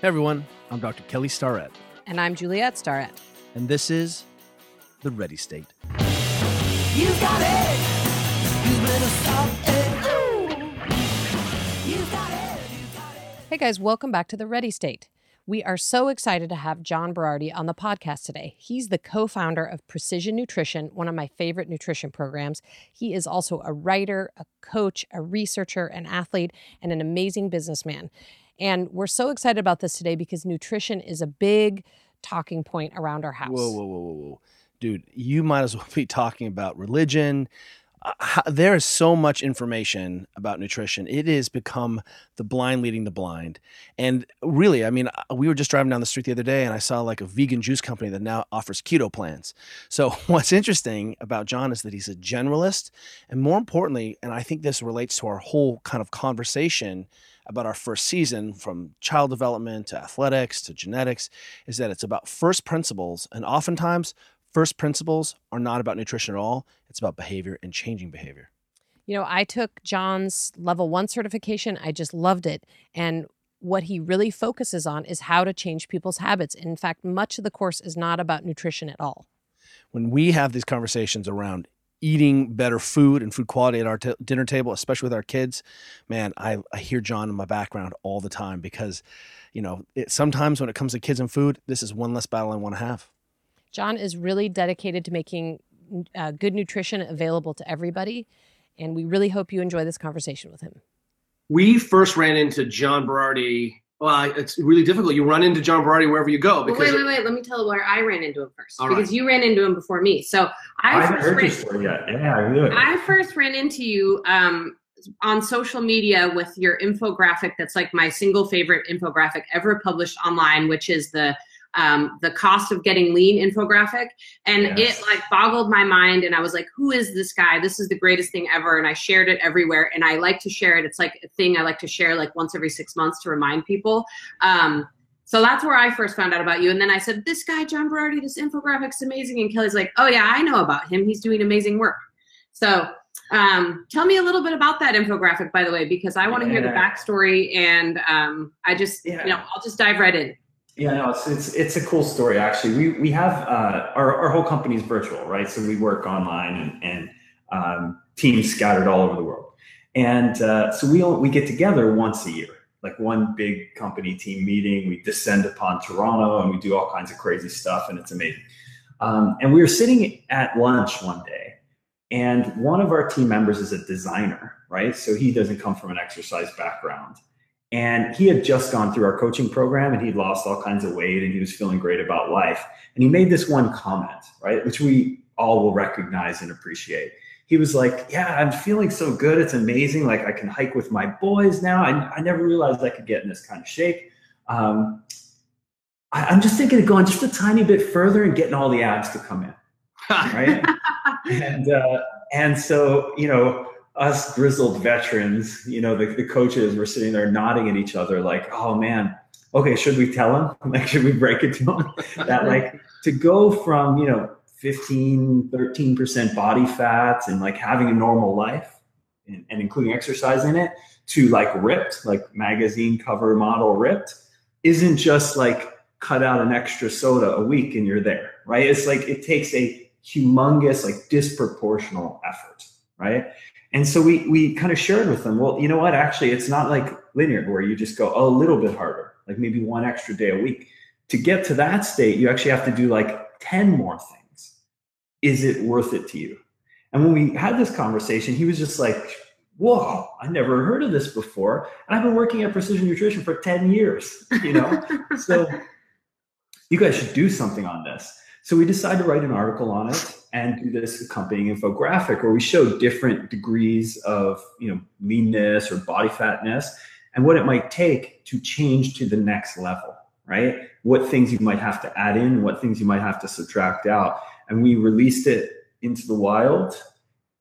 Hey everyone, I'm Dr. Kelly Starrett, And I'm Juliet Starrett. and this is The Ready State. You got it. You better stop it. You got it. You got it. Hey guys, welcome back to the Ready State. We are so excited to have John Berardi on the podcast today. He's the co founder of Precision Nutrition, one of my favorite nutrition programs. He is also a writer, a coach, a researcher, an athlete, and an amazing businessman. And we're so excited about this today because nutrition is a big talking point around our house. Whoa, whoa, whoa, whoa, whoa. Dude, you might as well be talking about religion. Uh, there is so much information about nutrition. It has become the blind leading the blind. And really, I mean, uh, we were just driving down the street the other day and I saw like a vegan juice company that now offers keto plans. So, what's interesting about John is that he's a generalist. And more importantly, and I think this relates to our whole kind of conversation about our first season from child development to athletics to genetics is that it's about first principles. And oftentimes, first principles are not about nutrition at all, it's about behavior and changing behavior. You know, I took John's level one certification. I just loved it. And what he really focuses on is how to change people's habits. In fact, much of the course is not about nutrition at all. When we have these conversations around eating better food and food quality at our t- dinner table, especially with our kids, man, I, I hear John in my background all the time because, you know, it, sometimes when it comes to kids and food, this is one less battle I want to have. John is really dedicated to making uh, good nutrition available to everybody. And we really hope you enjoy this conversation with him. we first ran into John Berardi. Well, it's really difficult. You run into John Berardi wherever you go Well, because wait, wait, wait. Let me tell you where I ran into him first All because right. you ran into him before me. So I, I, haven't first heard ran, your story yet. Yeah, I do. I first ran into you um, on social media with your infographic. That's like my single favorite infographic ever published online, which is the um, the cost of getting lean infographic, and Yes. it like boggled my mind. And I was like, "Who is this guy? This is the greatest thing ever!" And I shared it everywhere. And I like to share it. It's like a thing I like to share like once every six months to remind people. Um, so that's where I first found out about you. And then I said, This guy, John Berardi, this infographic's amazing. And Kelly's like, Oh, yeah, I know about him. He's doing amazing work. So um, tell me a little bit about that infographic, by the way, because I want to hear the backstory. And um, I just, Yeah. you know, I'll just dive right in. Yeah, no, it's, it's it's a cool story actually. We we have uh, our our whole company is virtual, right? So we work online and and um, teams scattered all over the world, and uh, so we we get together once a year, like one big company team meeting. We descend upon Toronto and we do all kinds of crazy stuff, and it's amazing. Um, and we were sitting at lunch one day, and one of our team members is a designer, right? So he doesn't come from an exercise background. And he had just gone through our coaching program and he'd lost all kinds of weight and he was feeling great about life. And he made this one comment, right, which we all will recognize and appreciate. He was like, Yeah, I'm feeling so good. It's amazing. Like, I can hike with my boys now. I, I never realized I could get in this kind of shape. Um, I, I'm just thinking of going just a tiny bit further and getting all the abs to come in right? and uh, and so you know, us grizzled veterans, you know, the, the coaches were sitting there nodding at each other, like, "Oh man, okay, should we tell him? Like, should we break it to him that like to go from you know 15, 13 percent body fat and like having a normal life and, and including exercise in it to like ripped, like magazine cover model ripped, isn't just like cut out an extra soda a week and you're there, right? It's like it takes a humongous, like disproportional effort, right? And so we we kind of shared with them, well, you know what? Actually, it's not like linear where you just go a little bit harder, like maybe one extra day a week. To get to that state, you actually have to do like 10 more things. Is it worth it to you? And when we had this conversation, he was just like, whoa, I never heard of this before. And I've been working at Precision Nutrition for 10 years, you know? so you guys should do something on this. So we decided to write an article on it and do this accompanying infographic where we show different degrees of, you know, leanness or body fatness and what it might take to change to the next level, right? What things you might have to add in, what things you might have to subtract out. And we released it into the wild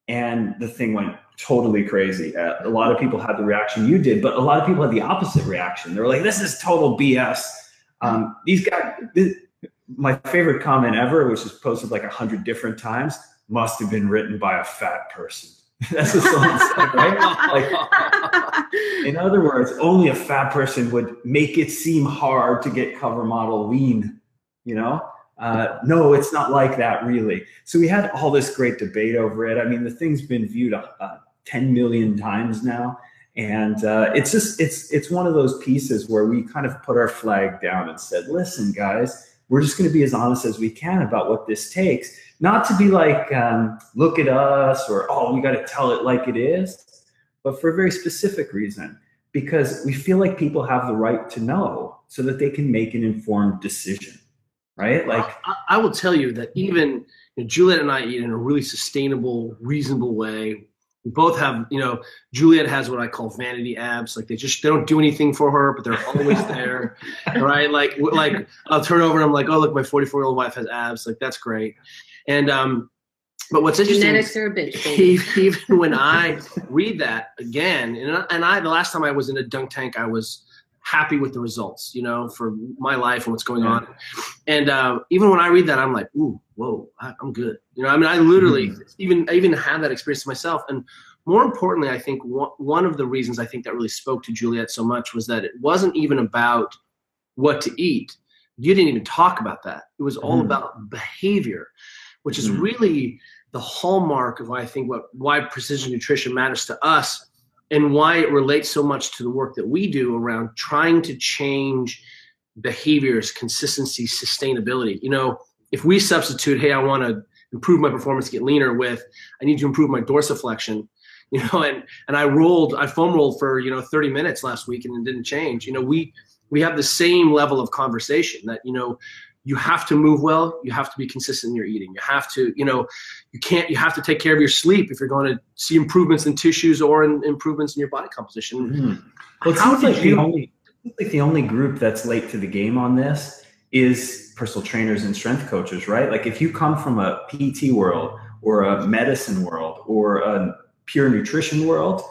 and the thing went totally crazy. Uh, a lot of people had the reaction you did, but a lot of people had the opposite reaction. They were like, "This is total BS." Um, these guys. My favorite comment ever, which is posted like a hundred different times, must have been written by a fat person. That's what someone said, right? In other words, only a fat person would make it seem hard to get cover model lean. You know, uh, no, it's not like that really. So we had all this great debate over it. I mean, the thing's been viewed uh, 10 million times now, and uh, it's just it's it's one of those pieces where we kind of put our flag down and said, listen, guys. We're just going to be as honest as we can about what this takes, not to be like, um, look at us or, oh, we got to tell it like it is, but for a very specific reason, because we feel like people have the right to know so that they can make an informed decision, right? Like, I, I will tell you that even you know, Juliet and I eat in a really sustainable, reasonable way. We both have, you know, Juliet has what I call vanity abs. Like they just they don't do anything for her, but they're always there, right? Like like I'll turn over and I'm like, oh look, my 44 year old wife has abs. Like that's great. And um, but what's interesting, Genetics are a bitch. even even when I read that again, and I, and I the last time I was in a dunk tank, I was happy with the results, you know, for my life and what's going on. And uh, even when I read that, I'm like, ooh, whoa, I, I'm good. You know, I mean, I literally even I even had that experience myself. And more importantly, I think one, one of the reasons I think that really spoke to Juliet so much was that it wasn't even about what to eat. You didn't even talk about that. It was all Mhm. about behavior, which is Mhm. really the hallmark of why I think what why precision nutrition matters to us and why it relates so much to the work that we do around trying to change behaviors, consistency, sustainability. You know, if we substitute, hey, I want to improve my performance, get leaner with, I need to improve my dorsiflexion, you know, and and I rolled, I foam rolled for, you know, 30 minutes last week and it didn't change. You know, we we have the same level of conversation that, you know, you have to move well, you have to be consistent in your eating. You have to, you know, you can't you have to take care of your sleep if you're going to see improvements in tissues or in improvements in your body composition. Mhm. Well, it sounds like you- the only like the only group that's late to the game on this is personal trainers and strength coaches, right? Like if you come from a PT world or a medicine world or a pure nutrition world,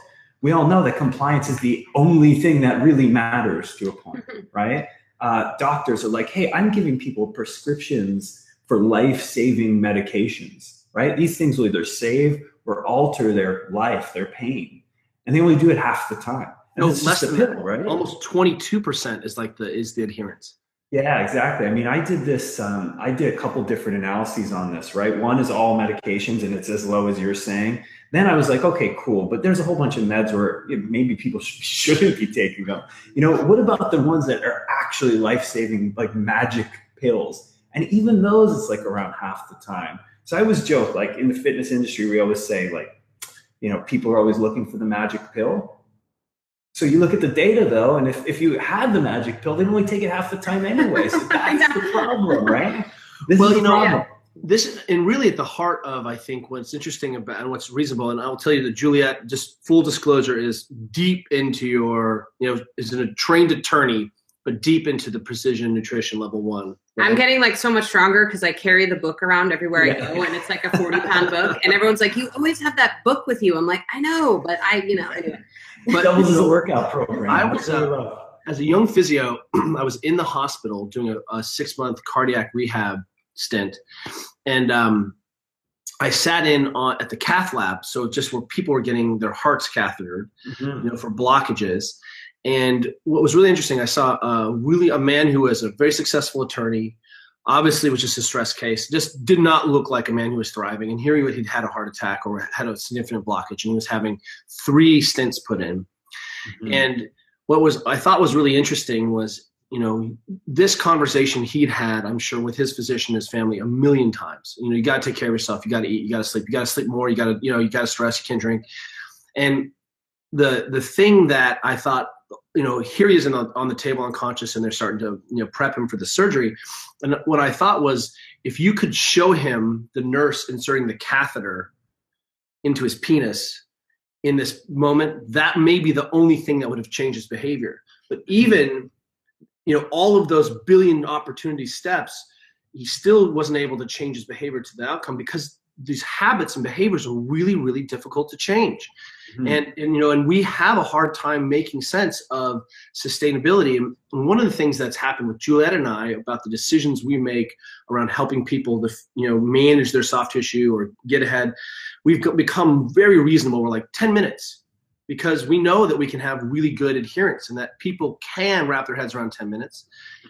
we all know that compliance is the only thing that really matters to a point, right? Uh, doctors are like, hey, I'm giving people prescriptions for life-saving medications, right? These things will either save or alter their life, their pain, and they only do it half the time. And No, less than pill, that. right? Almost 22% is like the is the adherence. Yeah, exactly. I mean, I did this. Um, I did a couple different analyses on this. Right, one is all medications, and it's as low as you're saying. Then I was like, okay, cool. But there's a whole bunch of meds where maybe people sh- shouldn't be taking them. You know, what about the ones that are actually life saving, like magic pills? And even those, it's like around half the time. So I always joke, like in the fitness industry, we always say, like, you know, people are always looking for the magic pill. So you look at the data though, and if, if you had the magic pill, they'd only take it half the time anyway. So that's the problem, right? This Well, is you the know, problem. This and really at the heart of I think what's interesting about and what's reasonable. And I'll tell you that Juliet, just full disclosure, is deep into your you know is a trained attorney, but deep into the precision nutrition level one. I'm getting like so much stronger because I carry the book around everywhere Yeah. I go, and it's like a 40 pound book. And everyone's like, "You always have that book with you." I'm like, "I know, but I, you know, anyway." But doubles as a workout program. I was, uh, as a young physio, I was in the hospital doing a, a six month cardiac rehab stint, and um, I sat in on at the cath lab, so just where people were getting their hearts cathetered, Mhm. you know, for blockages. And what was really interesting, I saw a really a man who was a very successful attorney. Obviously, was just a stress case. Just did not look like a man who was thriving. And here he he'd had a heart attack or had a significant blockage, and he was having three stents put in. Mhm. And what was I thought was really interesting was, you know, this conversation he'd had, I'm sure, with his physician, his family, a million times. You know, you got to take care of yourself. You got to eat. You got to sleep. You got to sleep more. You got to, you know, you got to stress. You can't drink. And the the thing that I thought, you know, here he is the, on the table unconscious, and they're starting to, you know, prep him for the surgery. And what I thought was, if you could show him the nurse inserting the catheter into his penis in this moment, that may be the only thing that would have changed his behavior. But even, you know, all of those billion opportunity steps, he still wasn't able to change his behavior to the outcome because these habits and behaviors are really really difficult to change. Mhm. and and you know and we have a hard time making sense of sustainability. And one of the things that's happened with juliet and i about the decisions we make around helping people to you know manage their soft tissue or get ahead we've become very reasonable. We're like 10 minutes. Because we know that we can have really good adherence and that people can wrap their heads around 10 minutes.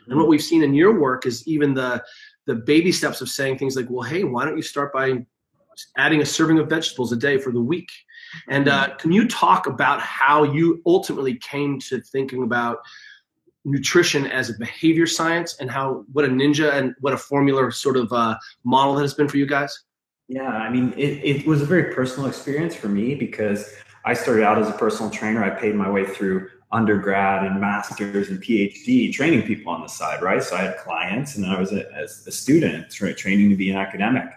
And what we've seen in your work is even the the baby steps of saying things like well hey why don't you start by adding a serving of vegetables a day for the week and uh, can you talk about how you ultimately came to thinking about nutrition as a behavior science and how what a ninja and what a formula sort of uh, model that has been for you guys? Yeah, I mean, it, it was a very personal experience for me because I started out as a personal trainer. I paid my way through undergrad and masters and PhD training people on the side, right? So I had clients and I was a, as a student tra- training to be an academic.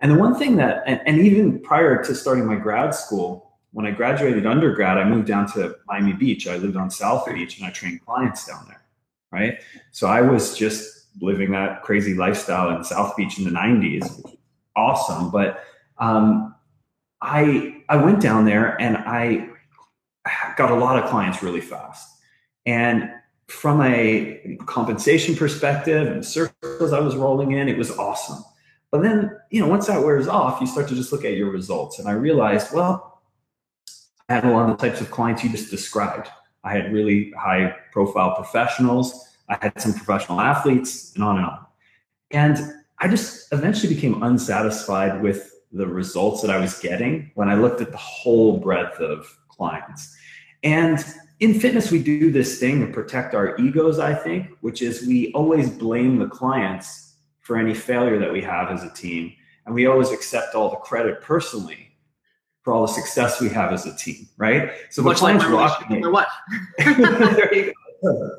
And the one thing that, and, and even prior to starting my grad school, when I graduated undergrad, I moved down to Miami Beach. I lived on South Beach and I trained clients down there, right? So I was just living that crazy lifestyle in South Beach in the 90s. Awesome. But um, I I went down there and I got a lot of clients really fast. And from a compensation perspective and circles I was rolling in, it was awesome. But then, you know, once that wears off, you start to just look at your results. And I realized, well, I had a lot of the types of clients you just described. I had really high profile professionals. I had some professional athletes and on and on. And I just eventually became unsatisfied with the results that I was getting when I looked at the whole breadth of clients. And in fitness, we do this thing to protect our egos, I think, which is we always blame the clients for any failure that we have as a team. And we always accept all the credit personally for all the success we have as a team, right? So the Much like clients my relationship me. with my wife. there you go.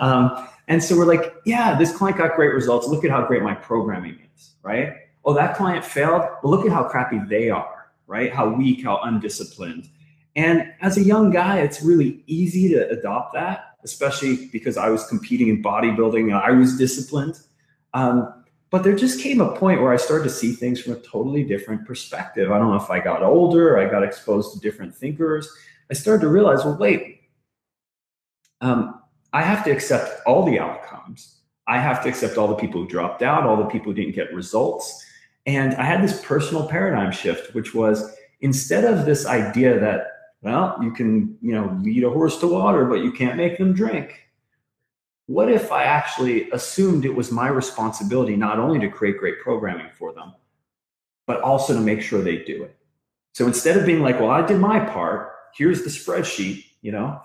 Um, and so we're like, yeah, this client got great results. Look at how great my programming is, right? Oh, that client failed. Well, look at how crappy they are, right? How weak, how undisciplined. And as a young guy, it's really easy to adopt that, especially because I was competing in bodybuilding and I was disciplined. Um, but there just came a point where I started to see things from a totally different perspective. I don't know if I got older, I got exposed to different thinkers. I started to realize, well, wait, um, I have to accept all the outcomes. I have to accept all the people who dropped out, all the people who didn't get results. And I had this personal paradigm shift, which was instead of this idea that, well, you can, you know, lead a horse to water, but you can't make them drink. What if I actually assumed it was my responsibility not only to create great programming for them, but also to make sure they do it? So instead of being like, well, I did my part, here's the spreadsheet, you know,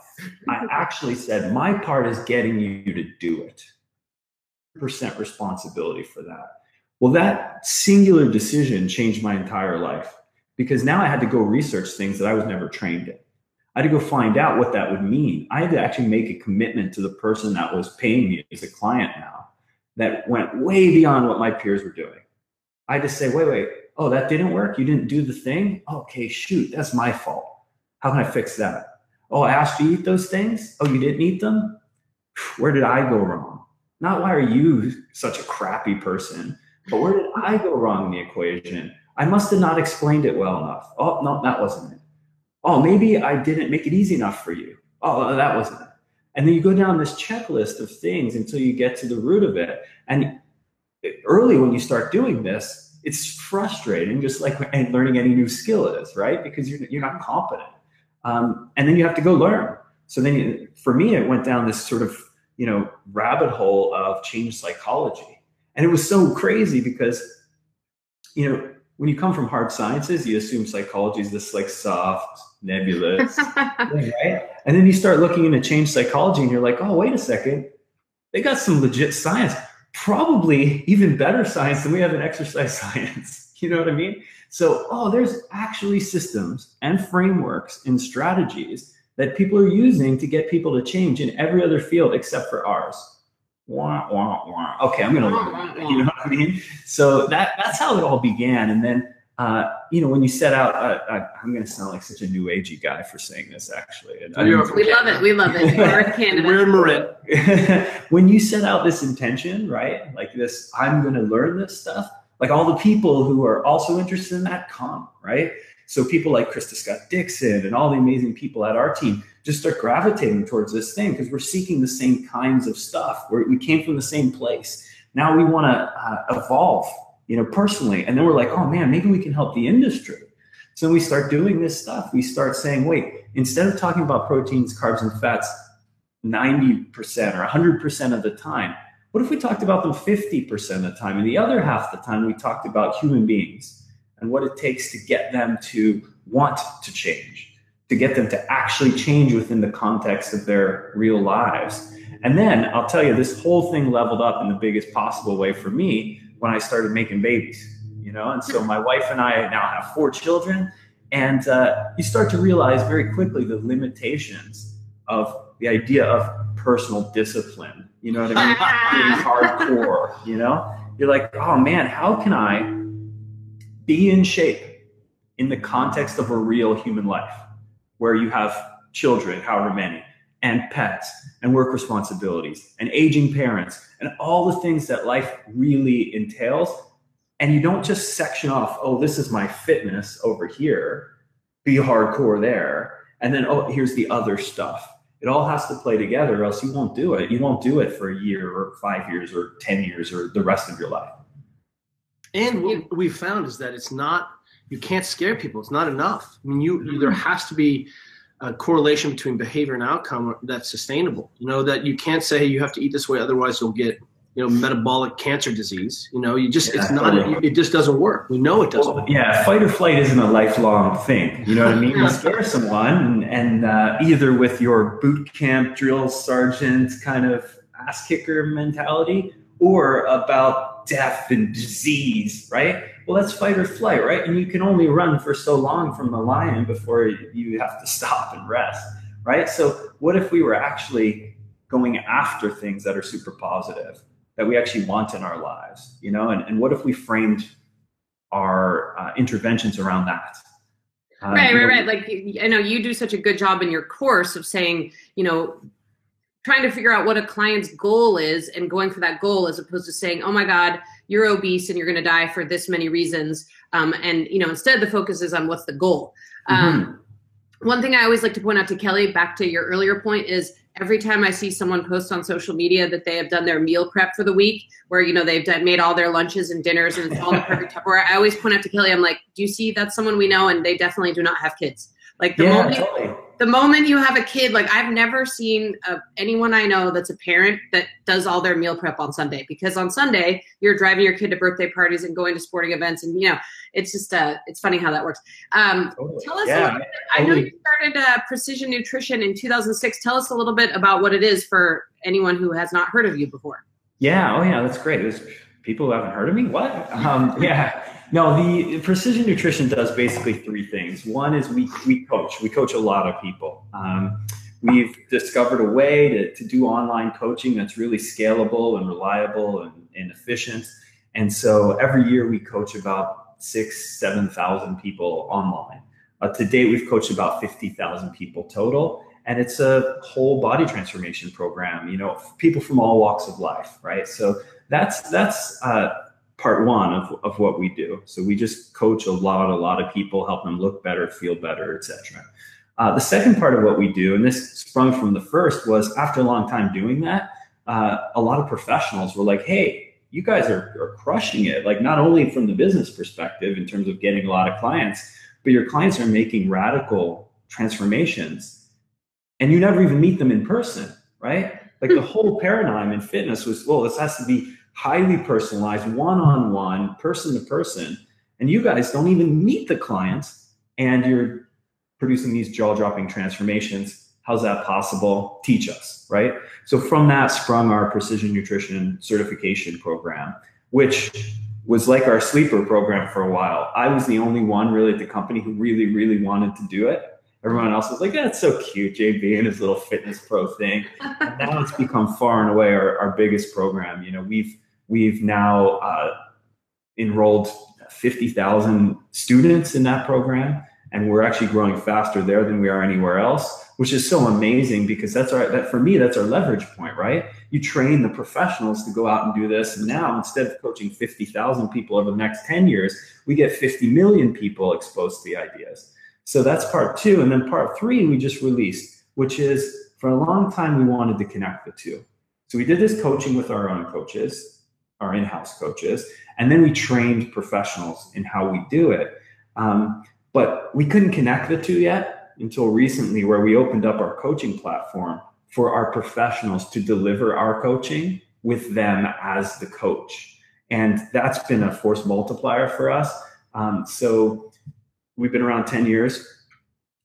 I actually said, my part is getting you to do it. Percent responsibility for that. Well, that singular decision changed my entire life because now I had to go research things that I was never trained in. I had to go find out what that would mean. I had to actually make a commitment to the person that was paying me as a client now that went way beyond what my peers were doing. I had to say, wait, wait, oh, that didn't work. You didn't do the thing. Okay, shoot, that's my fault. How can I fix that? Oh, I asked you to eat those things. Oh, you didn't eat them? Where did I go wrong? Not why are you such a crappy person, but where did I go wrong in the equation? I must have not explained it well enough. Oh, no, that wasn't it. Oh, maybe I didn't make it easy enough for you. Oh, that wasn't it. And then you go down this checklist of things until you get to the root of it. And early when you start doing this, it's frustrating, just like and learning any new skill is, right? Because you're, you're not competent. Um, and then you have to go learn. So then, you, for me, it went down this sort of you know rabbit hole of change psychology, and it was so crazy because you know when you come from hard sciences, you assume psychology is this like soft, nebulous thing, right? And then you start looking into change psychology, and you're like, oh, wait a second, they got some legit science, probably even better science than we have in exercise science. You know what I mean? So, oh, there's actually systems and frameworks and strategies that people are using to get people to change in every other field except for ours. Wah, wah, wah. Okay, I'm gonna look at that. You know what I mean? So that that's how it all began. And then uh, you know, when you set out, uh, I, I'm going to sound like such a new agey guy for saying this, actually. And I You're didn't- We love it. We love it. We're in Canada. We're in Marin. when you set out this intention, right? Like this, I'm going to learn this stuff. Like all the people who are also interested in that come, right? So people like Krista Scott Dixon and all the amazing people at our team just start gravitating towards this thing because we're seeking the same kinds of stuff. We're, we came from the same place. Now we want to uh, evolve, you know, personally, and then we're like, oh man, maybe we can help the industry. So we start doing this stuff. We start saying, wait, instead of talking about proteins, carbs, and fats 90% or 100% of the time, what if we talked about them 50% of the time? And the other half of the time, we talked about human beings and what it takes to get them to want to change, to get them to actually change within the context of their real lives. And then I'll tell you, this whole thing leveled up in the biggest possible way for me when I started making babies. You know, and so my wife and I now have four children, and uh, you start to realize very quickly the limitations of the idea of personal discipline. You know what I mean? Being hardcore. You know, you're like, oh man, how can I be in shape in the context of a real human life where you have children, however many, and pets and work responsibilities and aging parents and all the things that life really entails. And you don't just section off, oh, this is my fitness over here, be hardcore there. And then, oh, here's the other stuff. It all has to play together, or else you won't do it. You won't do it for a year or five years or 10 years or the rest of your life. And what we've found is that it's not you can't scare people. It's not enough. I mean, you there has to be a correlation between behavior and outcome that's sustainable. You know that you can't say hey, you have to eat this way, otherwise you'll get you know metabolic cancer disease. You know, you just Yeah, it's not totally. it just doesn't work. We know it doesn't. Well, yeah, fight or flight isn't a lifelong thing. You know what I mean? You scare someone, and, and uh, either with your boot camp drill sergeant kind of ass kicker mentality, or about death and disease, right? Well, that's fight or flight, right? And you can only run for so long from the lion before you have to stop and rest, right? So, what if we were actually going after things that are super positive? That we actually want in our lives, you know, and, and what if we framed our uh, interventions around that. Um, right right right like i know you do such a good job in your course of saying you know trying to figure out what a client's goal is and going for that goal as opposed to saying oh my god you're obese and you're going to die for this many reasons um, and you know instead the focus is on what's the goal um, one thing i always like to point out to kelly back to your earlier point is every time i see someone post on social media that they have done their meal prep for the week where you know they've done, made all their lunches and dinners and it's all the perfect Tupperware. I always point out to Kelly, I'm like, do you see that's someone we know and they definitely do not have kids. Like the yeah, moment totally. The moment you have a kid, like I've never seen uh, anyone I know that's a parent that does all their meal prep on Sunday because on Sunday you're driving your kid to birthday parties and going to sporting events and you know it's just uh it's funny how that works. Um, Totally. Tell us a little bit. I know you started uh, Precision Nutrition in 2006. Tell us a little bit about what it is for anyone who has not heard of you before. Yeah. Oh, yeah. That's great. There's people who haven't heard of me. What? Um, yeah. No, the precision nutrition does basically three things. One is we we coach. We coach a lot of people. Um, we've discovered a way to, to do online coaching that's really scalable and reliable and, and efficient. And so every year we coach about six, seven thousand people online. Uh, to date, we've coached about fifty thousand people total and it's a whole body transformation program you know people from all walks of life right so that's that's uh, part one of, of what we do. So we just coach a lot a lot of people help them look better feel better etc uh, the second part of what we do and this sprung from the first was after a long time doing that uh, a lot of professionals were like hey you guys are, are crushing it. Like not only from the business perspective in terms of getting a lot of clients but your clients are making radical transformations and you never even meet them in person, right? Like the whole paradigm in fitness was, well, this has to be highly personalized, one on one, person to person. And you guys don't even meet the clients and you're producing these jaw dropping transformations. How's that possible? Teach us, right? So from that sprung our precision nutrition certification program, which was like our sleeper program for a while. I was the only one really at the company who really, really wanted to do it. Everyone else was like, "That's so cute, JB and his little fitness pro thing." And now it's become far and away our, our biggest program. You know, we've we've now uh, enrolled fifty thousand students in that program, and we're actually growing faster there than we are anywhere else, which is so amazing because that's our that for me that's our leverage point, right? you train the professionals to go out and do this. And now instead of coaching 50,000 people over the next 10 years, we get 50 million people exposed to the ideas. So that's part two. And then part three, we just released, which is for a long time, we wanted to connect the two. So we did this coaching with our own coaches, our in house coaches, and then we trained professionals in how we do it. Um, but we couldn't connect the two yet until recently, where we opened up our coaching platform for our professionals to deliver our coaching with them as the coach. And that's been a force multiplier for us. Um, so we've been around 10 years.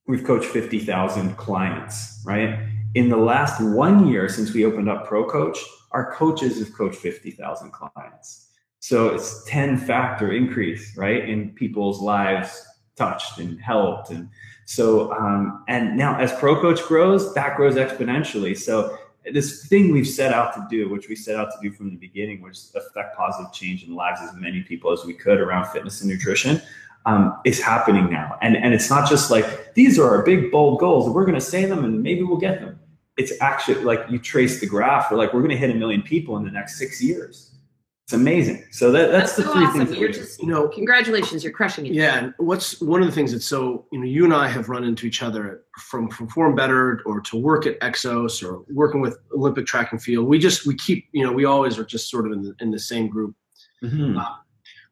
We've coached 50,000 clients, right? In the last one year since we opened up Pro Coach, our coaches have coached 50,000 clients. So it's 10 factor increase, right, in people's lives touched and helped. And so, um, and now as Pro Coach grows, that grows exponentially. So this thing we've set out to do, which we set out to do from the beginning, was affect positive change in the lives as many people as we could around fitness and nutrition, um, is happening now. And and it's not just like these are our big bold goals, and we're going to say them, and maybe we'll get them. It's actually like you trace the graph, we're like we're going to hit a million people in the next six years. It's amazing. So that, that's, That's the so three awesome. things. that You're just You know, congratulations, you're crushing it. Yeah, and what's one of the things that's so you know you and I have run into each other from from Form Better or to work at Exos or working with Olympic track and field. We just we keep you know we always are just sort of in the in the same group. Mhm.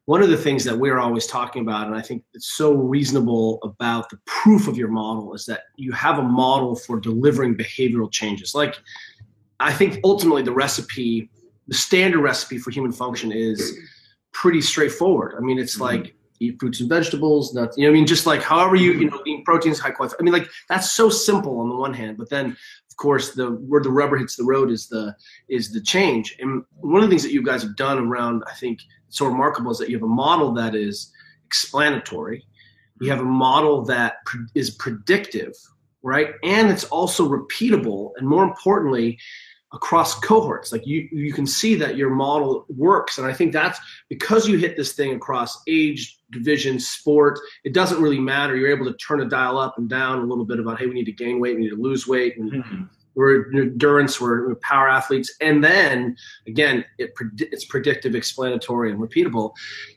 One of the things that we're always talking about, and I think it's so reasonable about the proof of your model, is that you have a model for delivering behavioral changes. Like I think ultimately the recipe, the standard recipe for human function is pretty straightforward. I mean, it's Mhm. like eat fruits and vegetables, nuts. You know, I mean, just like however you you know eating proteins, high quality. I mean, like that's so simple on the one hand, but then of course the where the rubber hits the road is the is the change. And one of the things that you guys have done around, I think, so remarkable is that you have a model that is explanatory. You have a model that is predictive, right? And it's also repeatable, and more importantly, across cohorts. Like you, you can see that your model works, and I think that's because you hit this thing across age, division, sport. It doesn't really matter. You're able to turn a dial up and down a little bit about hey, we need to gain weight, we need to lose weight, and Mhm. we're endurance, we're, we're power athletes, and then again, it it's predictive, explanatory, and repeatable.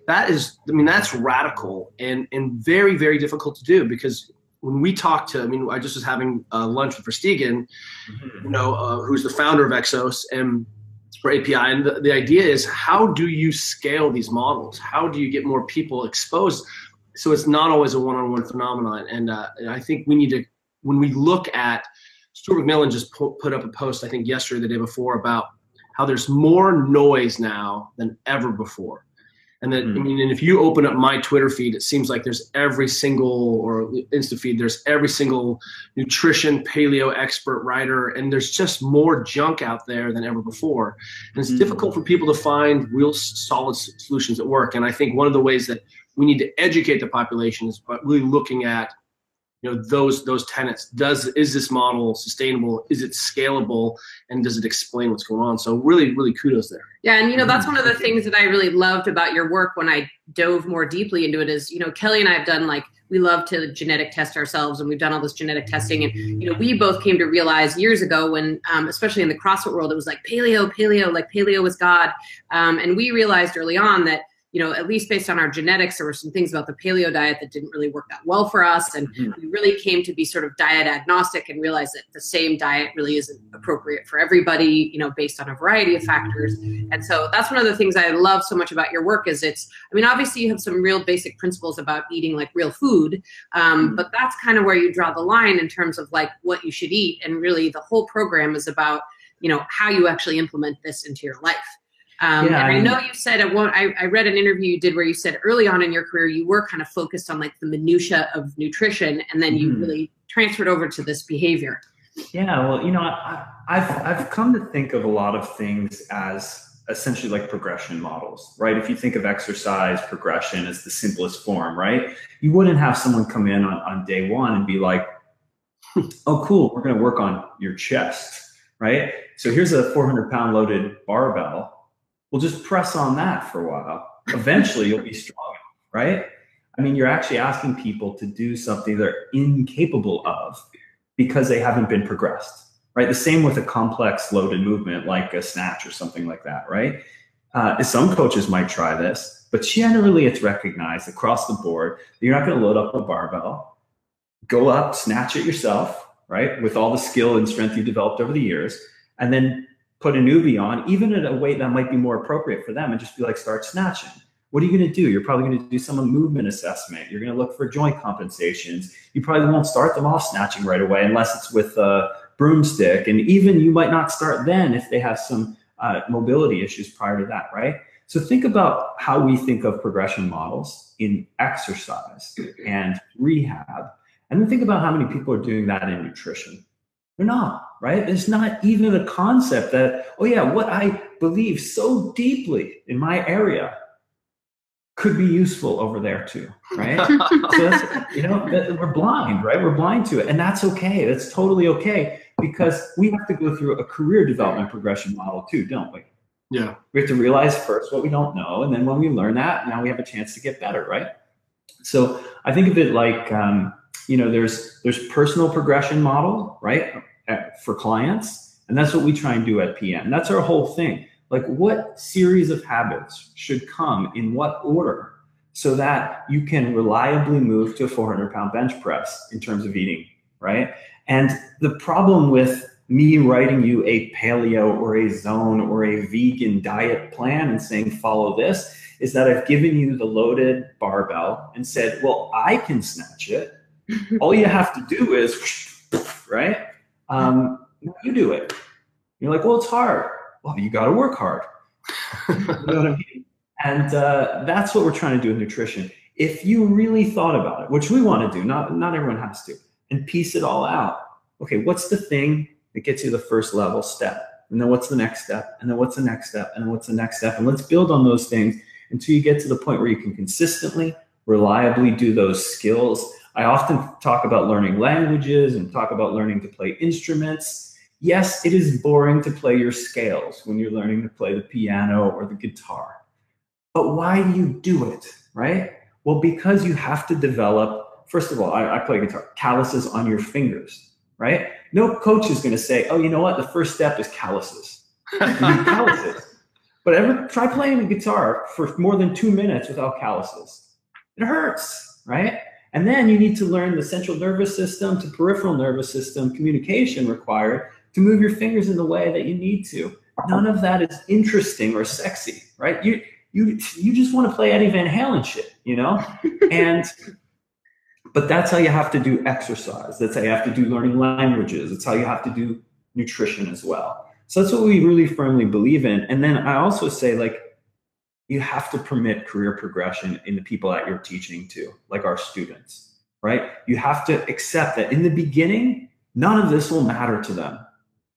That is, I mean, that's radical and and very very difficult to do because when we talk to, I mean, I just was having uh, lunch with Verstegen, you know, uh, who's the founder of Exos and or API, and the, the idea is how do you scale these models? How do you get more people exposed? So it's not always a one-on-one phenomenon, and, uh, and I think we need to when we look at Stuart McMillan just pu- put up a post I think yesterday, the day before, about how there's more noise now than ever before. And that I Mm. mean, and if you open up my Twitter feed, it seems like there's every single or Insta feed, there's every single nutrition paleo expert writer, and there's just more junk out there than ever before. And it's Mhm. difficult for people to find real solid solutions that work. And I think one of the ways that we need to educate the population is by really looking at you know those those tenants does is this model sustainable? Is it scalable? And does it explain what's going on? So really really kudos there. Yeah, and you know that's Mhm. one of the things that I really loved about your work when I dove more deeply into it is you know Kelly and I have done like we love to genetic test ourselves and we've done all this genetic testing. And you know we both came to realize years ago when um, especially in the CrossFit world it was like paleo paleo like paleo was God. Um, and we realized early on that you know at least based on our genetics there were some things about the paleo diet that didn't really work that well for us and Mhm. we really came to be sort of diet agnostic and realized that the same diet really isn't appropriate for everybody you know based on a variety of factors and so that's one of the things I love so much about your work is it's, I mean, obviously you have some real basic principles about eating like real food, um, Mhm. but that's kind of where you draw the line in terms of like what you should eat. And really the whole program is about, you know, how you actually implement this into your life. Um, Yeah, and I know you said at one, I, I read an interview you did where you said early on in your career you were kind of focused on like the minutia of nutrition, and then you Mhm. really transferred over to this behavior. Yeah, well, you know, I, I've I've come to think of a lot of things as essentially like progression models, right? If you think of exercise progression as the simplest form, right? You wouldn't have someone come in on, on day one and be like, "Oh, cool, we're going to work on your chest," right? So here's a 400 pound loaded barbell. We'll just press on that for a while. Eventually, you'll be strong, right? I mean, you're actually asking people to do something they're incapable of because they haven't been progressed, right? The same with a complex loaded movement like a snatch or something like that, right? Uh, some coaches might try this, but generally it's recognized across the board that you're not going to load up a barbell, go up, snatch it yourself, right? With all the skill and strength you developed over the years, and then put a newbie on, even at a weight that might be more appropriate for them, and just be like, start snatching. What are you going to do? You're probably going to do some movement assessment. You're going to look for joint compensations. You probably won't start them off snatching right away unless it's with a broomstick. And even you might not start then if they have some uh, mobility issues prior to that, right? So think about how we think of progression models in exercise and rehab. And then think about how many people are doing that in nutrition. They're not, right? It's not even a concept that, oh yeah, what I believe so deeply in my area could be useful over there too, right? so that's, you know, we're blind, right? We're blind to it. And that's okay. That's totally okay because we have to go through a career development progression model too, don't we? Yeah. We have to realize first what we don't know. And then when we learn that, now we have a chance to get better, right? So I think of it like, um, you know, there's there's personal progression model, right, for clients, and that's what we try and do at PN. That's our whole thing like what series of habits should come in what order so that you can reliably move to a 400 pound bench press in terms of eating, right? And the problem with me writing you a paleo or a zone or a vegan diet plan and saying follow this is that I've given you the loaded barbell and said, well, I can snatch it. All you have to do is, right? Um, you do it. You're like, well, it's hard well, you got to work hard. you know what I mean? And uh, that's what we're trying to do with nutrition. If you really thought about it, which we want to do, not not everyone has to, and piece it all out. Okay, what's the thing that gets you the first level step? And then what's the next step? And then what's the next step? And then what's the next step? And let's build on those things until you get to the point where you can consistently, reliably do those skills. I often talk about learning languages and talk about learning to play instruments Yes, it is boring to play your scales when you're learning to play the piano or the guitar. But why do you do it, right? Well, because you have to develop, first of all, I, I play guitar, calluses on your fingers, right? No coach is going to say, oh, you know what? The first step is calluses. calluses. But ever try playing the guitar for more than two minutes without calluses. It hurts, right? And then you need to learn the central nervous system to peripheral nervous system communication required to move your fingers in the way that you need to. None of that is interesting or sexy, right? You you you just want to play Eddie Van Halen shit, you know? and but that's how you have to do exercise. That's how you have to do learning languages. It's how you have to do nutrition as well. So that's what we really firmly believe in. And then I also say like you have to permit career progression in the people that you're teaching to, like our students, right? You have to accept that in the beginning, none of this will matter to them.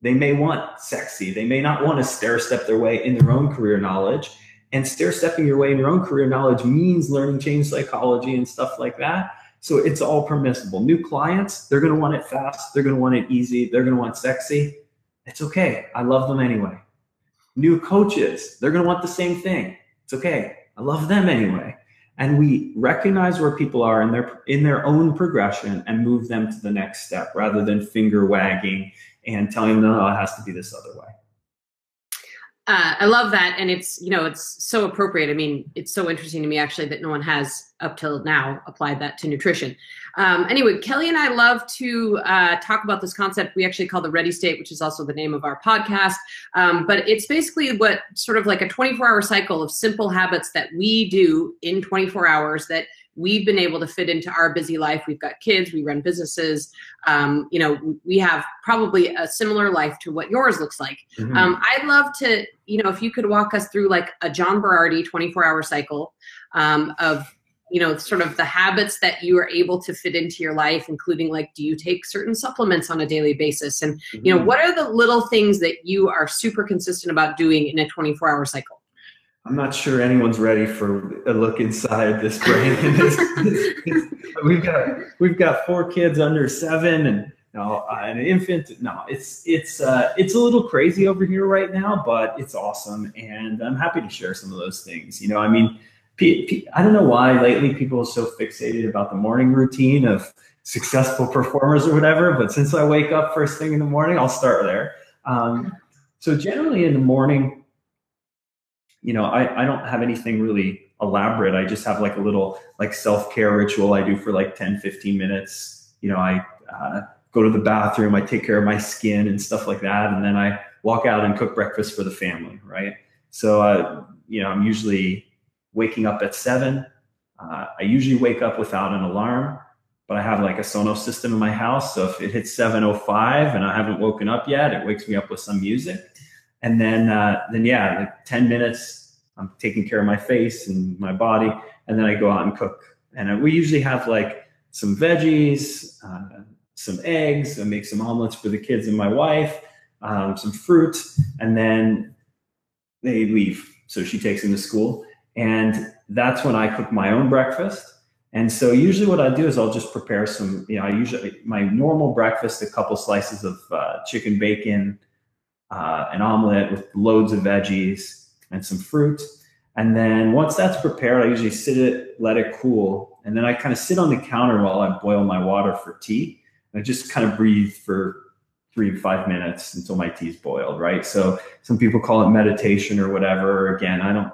They may want sexy. They may not want to stair step their way in their own career knowledge. And stair stepping your way in your own career knowledge means learning change psychology and stuff like that. So it's all permissible. New clients, they're going to want it fast. They're going to want it easy. They're going to want sexy. It's okay. I love them anyway. New coaches, they're going to want the same thing. It's okay. I love them anyway. And we recognize where people are in their in their own progression and move them to the next step rather than finger wagging and telling them, no, it has to be this other way. Uh, I love that, and it's you know it's so appropriate. I mean, it's so interesting to me actually that no one has up till now applied that to nutrition. Um, anyway, Kelly and I love to uh, talk about this concept we actually call the Ready State, which is also the name of our podcast. Um, but it's basically what sort of like a 24-hour cycle of simple habits that we do in 24 hours that we've been able to fit into our busy life. We've got kids, we run businesses. Um, you know, we have probably a similar life to what yours looks like. Mm-hmm. Um, I'd love to, you know, if you could walk us through like a John Berardi 24 hour cycle um, of, you know, sort of the habits that you are able to fit into your life, including like, do you take certain supplements on a daily basis? And, mm-hmm. you know, mm-hmm. what are the little things that you are super consistent about doing in a 24 hour cycle? I'm not sure anyone's ready for a look inside this brain. we've got we've got four kids under seven and no, an infant. No, it's it's uh, it's a little crazy over here right now, but it's awesome, and I'm happy to share some of those things. You know, I mean, I don't know why lately people are so fixated about the morning routine of successful performers or whatever. But since I wake up first thing in the morning, I'll start there. Um, so generally in the morning, you know, I, I don't have anything really elaborate. I just have like a little like self-care ritual I do for like 10, 15 minutes. You know, I uh, go to the bathroom, I take care of my skin and stuff like that. And then I walk out and cook breakfast for the family. Right. So, uh, you know, I'm usually waking up at seven. Uh, I usually wake up without an alarm, but I have like a Sonos system in my house. So if it hits 7:05 and I haven't woken up yet, it wakes me up with some music. And then, uh, then yeah, like 10 minutes, I'm taking care of my face and my body, and then I go out and cook. And uh, we usually have like some veggies, uh, some eggs. I make some omelets for the kids and my wife, um, some fruit, and then they leave. So she takes them to school, and that's when I cook my own breakfast. And so usually what I do is I'll just prepare some, you know, I usually my normal breakfast, a couple slices of uh, chicken bacon, uh, an omelet with loads of veggies and some fruit. And then once that's prepared, I usually sit it, let it cool. And then I kind of sit on the counter while I boil my water for tea. And I just kind of breathe for three to five minutes until my tea's boiled, right? So some people call it meditation or whatever. Again, I don't,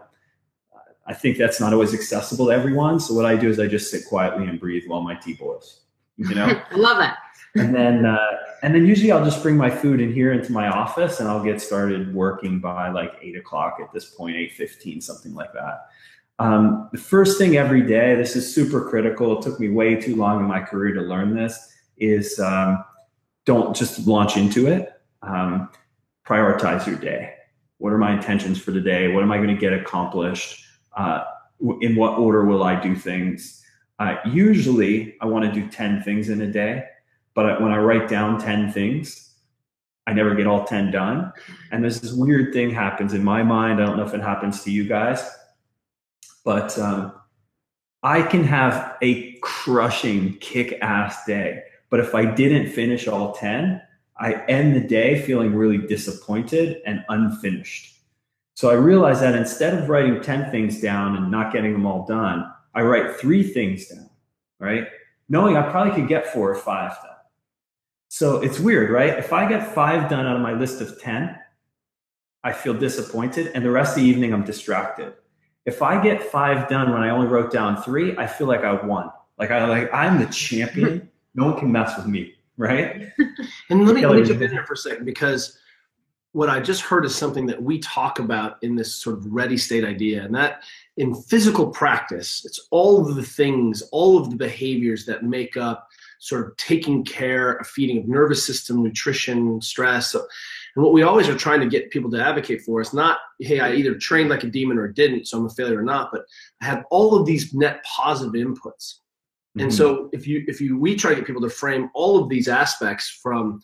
I think that's not always accessible to everyone. So what I do is I just sit quietly and breathe while my tea boils, you know? I love that. and then uh, and then usually I'll just bring my food in here into my office and I'll get started working by like eight o'clock at this point, eight fifteen, something like that. Um, the first thing every day, this is super critical. It took me way too long in my career to learn this. Is um, don't just launch into it. Um, prioritize your day. What are my intentions for the day? What am I going to get accomplished? Uh, in what order will I do things? Uh, usually, I want to do ten things in a day but when I write down 10 things, I never get all 10 done. And there's this weird thing happens in my mind. I don't know if it happens to you guys, but um, I can have a crushing kick ass day. But if I didn't finish all 10, I end the day feeling really disappointed and unfinished. So I realized that instead of writing 10 things down and not getting them all done, I write three things down, right? Knowing I probably could get four or five done. So it's weird, right? If I get five done out of my list of 10, I feel disappointed. And the rest of the evening, I'm distracted. If I get five done when I only wrote down three, I feel like I won. Like I like I'm the champion. no one can mess with me, right? And let me, let me jump in there for a second because what I just heard is something that we talk about in this sort of ready state idea, and that in physical practice, it's all of the things, all of the behaviors that make up sort of taking care of feeding of nervous system, nutrition, stress. So, and what we always are trying to get people to advocate for is not, hey, I either trained like a demon or didn't, so I'm a failure or not, but I have all of these net positive inputs. And Mhm. so if you if you we try to get people to frame all of these aspects from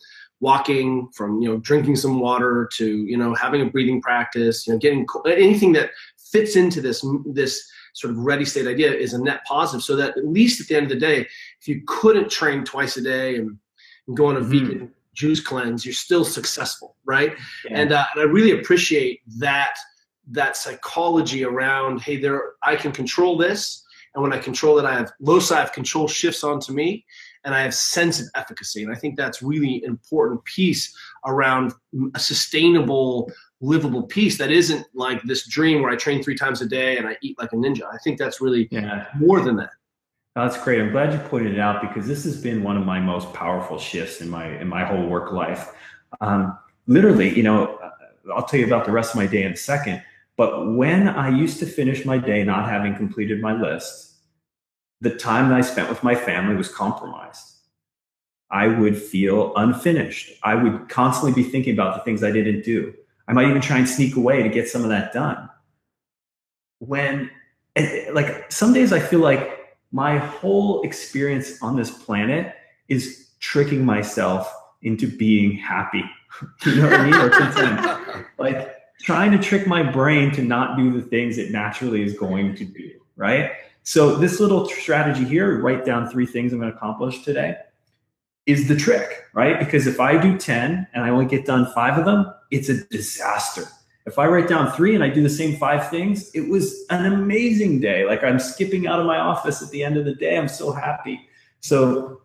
walking from you know drinking some water to you know having a breathing practice you know getting anything that fits into this this sort of ready state idea is a net positive so that at least at the end of the day if you couldn't train twice a day and, and go on a Mhm. vegan juice cleanse you're still successful right Yeah. and, uh, and i really appreciate that that psychology around hey there i can control this and when i control it i have loci of control shifts onto me and I have sense of efficacy. And I think that's really an important piece around a sustainable, livable piece that isn't like this dream where I train three times a day and I eat like a ninja. I think that's really yeah. more than that. That's great. I'm glad you pointed it out because this has been one of my most powerful shifts in my in my whole work life. Um, literally, you know, I'll tell you about the rest of my day in a second. But when I used to finish my day not having completed my list, the time that I spent with my family was compromised. I would feel unfinished. I would constantly be thinking about the things I didn't do. I might even try and sneak away to get some of that done. When, like, some days I feel like my whole experience on this planet is tricking myself into being happy. you know what I mean? Or content. like trying to trick my brain to not do the things it naturally is going to do. Right. So this little strategy here, write down three things I'm going to accomplish today, is the trick, right? Because if I do 10 and I only get done five of them, it's a disaster. If I write down three and I do the same five things, it was an amazing day. Like I'm skipping out of my office at the end of the day. I'm so happy. So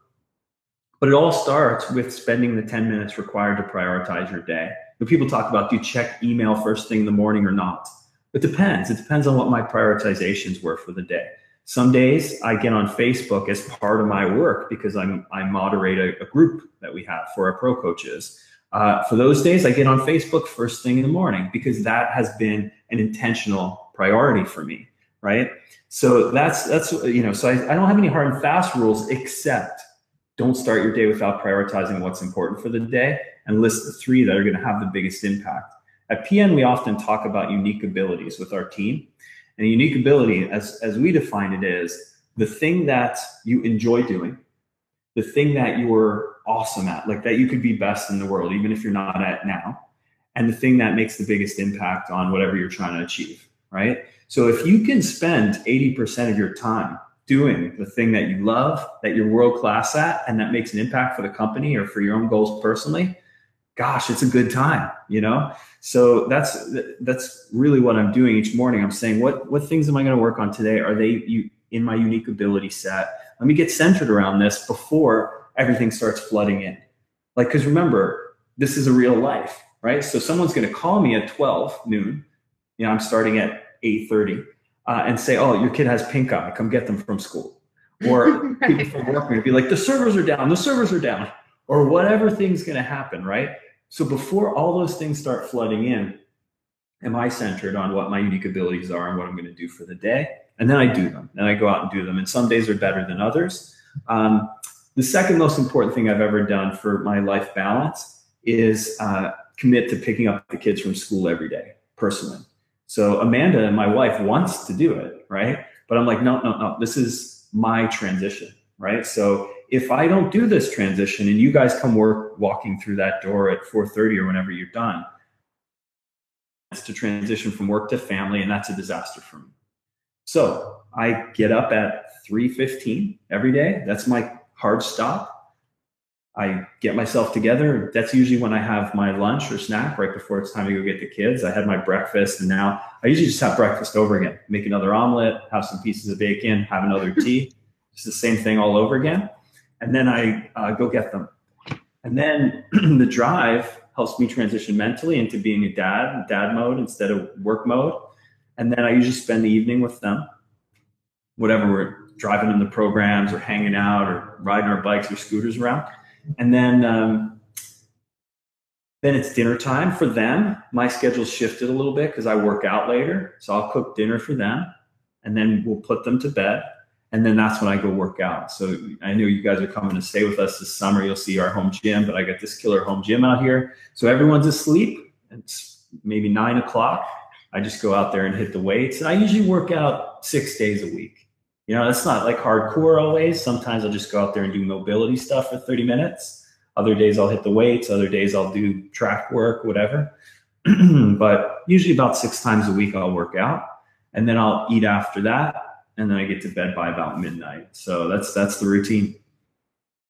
But it all starts with spending the 10 minutes required to prioritize your day. When people talk about do you check email first thing in the morning or not? It depends. It depends on what my prioritizations were for the day. Some days I get on Facebook as part of my work because I'm I moderate a, a group that we have for our pro coaches. Uh, for those days, I get on Facebook first thing in the morning because that has been an intentional priority for me, right? So that's that's you know, so I, I don't have any hard and fast rules except don't start your day without prioritizing what's important for the day and list the three that are going to have the biggest impact. At PN, we often talk about unique abilities with our team. And a unique ability, as, as we define it, is the thing that you enjoy doing, the thing that you're awesome at, like that you could be best in the world, even if you're not at now, and the thing that makes the biggest impact on whatever you're trying to achieve, right? So if you can spend 80% of your time doing the thing that you love, that you're world class at, and that makes an impact for the company or for your own goals personally, gosh, it's a good time, you know? So that's that's really what I'm doing each morning. I'm saying, what what things am I going to work on today? Are they you, in my unique ability set? Let me get centered around this before everything starts flooding in. Like, because remember, this is a real life, right? So someone's going to call me at 12 noon. You know, I'm starting at 8:30, uh, and say, "Oh, your kid has pink eye. Come get them from school." Or Right. people from work are going to be like, "The servers are down. The servers are down," or whatever thing's going to happen, right? So before all those things start flooding in, am I centered on what my unique abilities are and what I'm going to do for the day? And then I do them. And I go out and do them. And some days are better than others. Um, the second most important thing I've ever done for my life balance is uh, commit to picking up the kids from school every day, personally. So Amanda, my wife, wants to do it, right? But I'm like, no, no, no. This is my transition, right? So if I don't do this transition and you guys come work walking through that door at 4:30 or whenever you're done, it's to transition from work to family, and that's a disaster for me. So I get up at 3:15 every day. That's my hard stop. I get myself together. That's usually when I have my lunch or snack right before it's time to go get the kids. I had my breakfast, and now I usually just have breakfast over again. Make another omelet, have some pieces of bacon, have another tea. It's the same thing all over again and then I uh, go get them. And then the drive helps me transition mentally into being a dad, dad mode instead of work mode. And then I usually spend the evening with them, whatever we're driving in the programs or hanging out or riding our bikes or scooters around. And then, um, then it's dinner time for them. My schedule shifted a little bit because I work out later. So I'll cook dinner for them and then we'll put them to bed and then that's when I go work out. So I know you guys are coming to stay with us this summer. You'll see our home gym, but I got this killer home gym out here. So everyone's asleep. It's maybe nine o'clock. I just go out there and hit the weights. And I usually work out six days a week. You know, that's not like hardcore always. Sometimes I'll just go out there and do mobility stuff for 30 minutes. Other days I'll hit the weights. Other days I'll do track work, whatever. but usually about six times a week I'll work out. And then I'll eat after that and then I get to bed by about midnight. So that's that's the routine.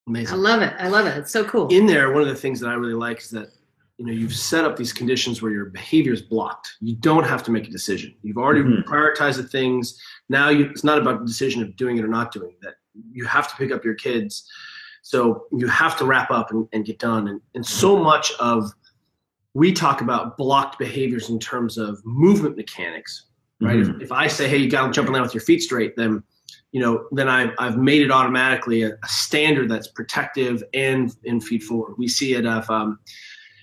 Amazing. I love it. I love it. It's so cool. In there, one of the things that I really like is that you know you've set up these conditions where your behavior is blocked. You don't have to make a decision. You've already Mhm. prioritized the things. Now you, it's not about the decision of doing it or not doing it. That you have to pick up your kids. So you have to wrap up and, and get done. And, and so much of we talk about blocked behaviors in terms of movement mechanics, right? Mhm. If, if I say, hey, you got to jump and land with your feet straight, then you know, then I've, I've made it automatically a, a standard that's protective and in feed forward. We see it of, um,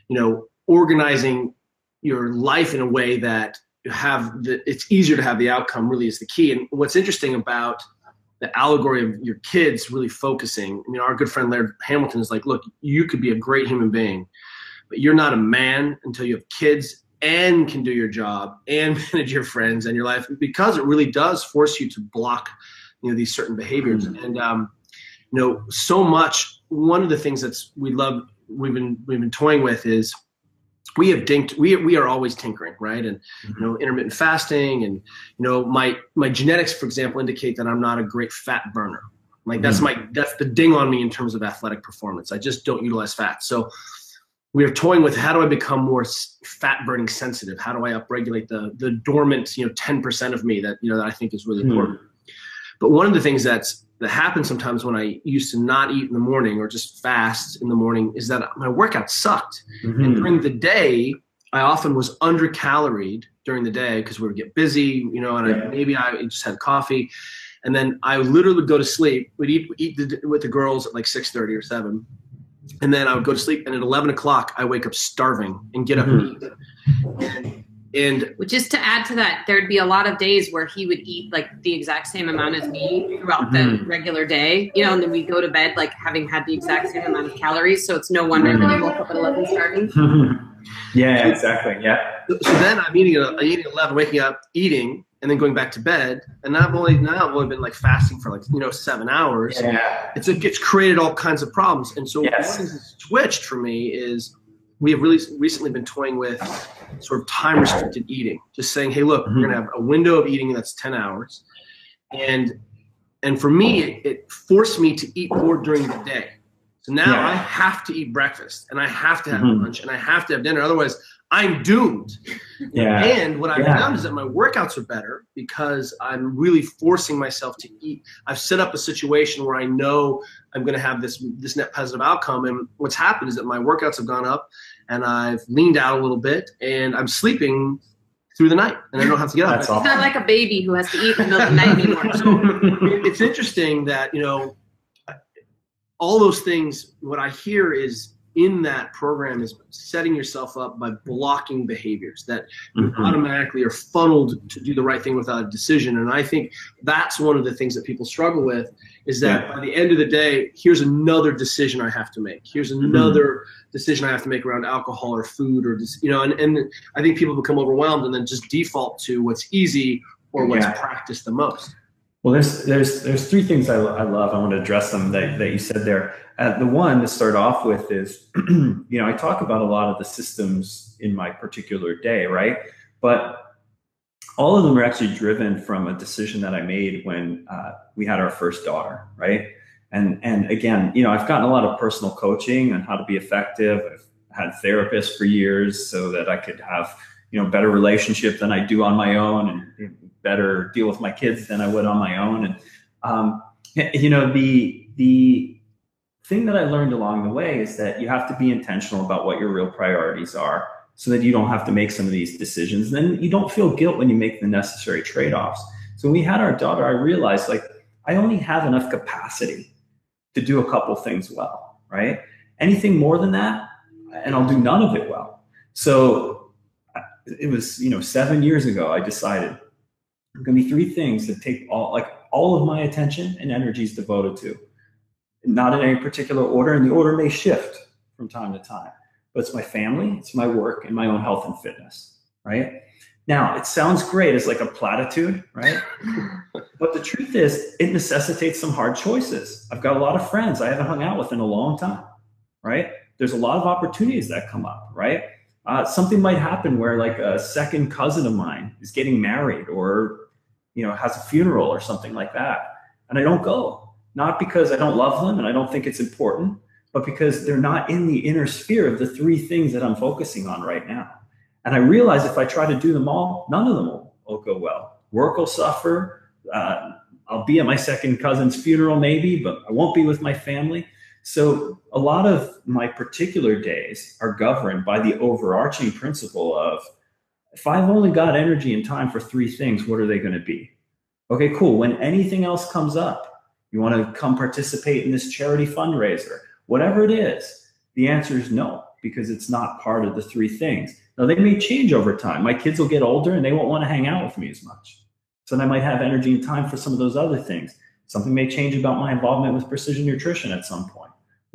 you know, organizing your life in a way that you have the, it's easier to have the outcome really is the key. And what's interesting about the allegory of your kids really focusing, I mean, our good friend Laird Hamilton is like, look, you could be a great human being, but you're not a man until you have kids and can do your job and manage your friends and your life because it really does force you to block you know these certain behaviors. Mm-hmm. And um, you know so much one of the things that's we love we've been we've been toying with is we have dinked we we are always tinkering right? And you know mm-hmm. intermittent fasting and you know my my genetics for example indicate that i'm not a great fat burner. Like that's mm-hmm. my that's the ding on me in terms of athletic performance. I just don't utilize fat. So we are toying with how do I become more fat burning sensitive? How do I upregulate the the dormant, you know, ten percent of me that you know that I think is really Hmm. important. But one of the things that's that happens sometimes when I used to not eat in the morning or just fast in the morning is that my workout sucked. Mhm. And during the day, I often was under caloried during the day because we would get busy, you know, and Yeah. I, maybe I just had coffee. And then I literally would go to sleep. We'd eat, eat the, with the girls at like 6.30 or 7. And then I would go to sleep. And at 11 o'clock, I wake up starving and get up mm-hmm. and eat. And, and Which is to add to that, there'd be a lot of days where he would eat like the exact same amount as me throughout the Mhm. regular day, you know, and then we go to bed like having had the exact same amount of calories. So it's no wonder that he mm-hmm. woke up at 11 starving. Mm-hmm. yeah, exactly. Yeah. so then I'm eating, at- I'm eating at 11, waking up, eating, and then going back to bed. And I've only, now I've only been like fasting for like, you know, seven hours. Yeah. it's it gets created all kinds of problems. And so Yes. what has switched for me is we have really recently been toying with sort of time restricted eating, just saying, hey, look, Mhm. we're gonna have a window of eating that's 10 hours. And and for me, it, it forced me to eat more during the day. So now Yeah. I have to eat breakfast and I have to have Mhm. lunch and I have to have dinner. Otherwise, I'm doomed. Yeah. And what I've Yeah. found is that my workouts are better because I'm really forcing myself to eat. I've set up a situation where I know I'm going to have this this net positive outcome. And what's happened is that my workouts have gone up, and I've leaned out a little bit, and I'm sleeping through the night, and I don't have to get up. That's It's not like a baby who has to eat in the middle of the night anymore. it's interesting that you know all those things what i hear is in that program is setting yourself up by blocking behaviors that Mhm. automatically are funneled to do the right thing without a decision and i think that's one of the things that people struggle with is that Yeah. by the end of the day here's another decision i have to make here's Mm-hmm. another decision i have to make around alcohol or food or just you know and, and i think people become overwhelmed and then just default to what's easy or what's Yeah. practiced the most Well, there's there's there's three things I, I love. I want to address them that, that you said there. Uh, the one to start off with is, you know, I talk about a lot of the systems in my particular day, right? But all of them are actually driven from a decision that I made when uh, we had our first daughter, right? And and again, you know, I've gotten a lot of personal coaching on how to be effective. I've had therapists for years so that I could have you know better relationship than I do on my own and better deal with my kids than I would on my own. And um, you know the the thing that I learned along the way is that you have to be intentional about what your real priorities are so that you don't have to make some of these decisions. Then you don't feel guilt when you make the necessary trade-offs. So when we had our daughter, I realized like I only have enough capacity to do a couple things well, right? Anything more than that, and I'll do none of it well. So uh, it was, you know, seven years ago, I decided going to be three things that take all, like all of my attention and energy is devoted to. Not in any particular order, and the order may shift from time to time. But it's my family, it's my work, and my own health and fitness, right? Now, it sounds great as like a platitude, right? but the truth is, it necessitates some hard choices. I've got a lot of friends I haven't hung out with in a long time, right? There's a lot of opportunities that come up, right? Uh, something might happen where like a second cousin of mine is getting married or you know has a funeral or something like that and i don't go not because i don't love them and i don't think it's important but because they're not in the inner sphere of the three things that i'm focusing on right now and i realize if i try to do them all none of them will, will go well work will suffer uh, i'll be at my second cousin's funeral maybe but i won't be with my family so a lot of my particular days are governed by the overarching principle of if I've only got energy and time for three things, what are they going to be? Okay, cool. When anything else comes up, you want to come participate in this charity fundraiser, whatever it is, the answer is no, because it's not part of the three things. Now, they may change over time. My kids will get older and they won't want to hang out with me as much. So then I might have energy and time for some of those other things. Something may change about my involvement with precision nutrition at some point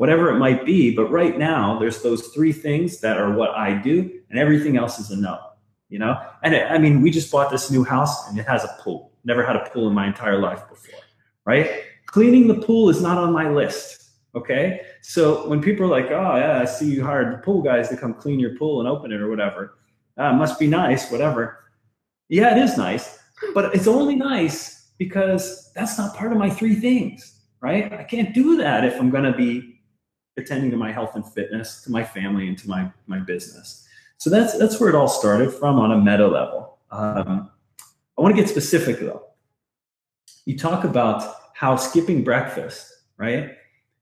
whatever it might be. But right now, there's those three things that are what I do, and everything else is a no. You know, and it, I mean, we just bought this new house, and it has a pool. Never had a pool in my entire life before, right? Cleaning the pool is not on my list. Okay, so when people are like, "Oh yeah, I see you hired the pool guys to come clean your pool and open it or whatever," uh, must be nice, whatever. Yeah, it is nice, but it's only nice because that's not part of my three things, right? I can't do that if I'm going to be attending to my health and fitness, to my family, and to my my business. So that's that's where it all started from on a meta level. Um, I want to get specific though. you talk about how skipping breakfast, right,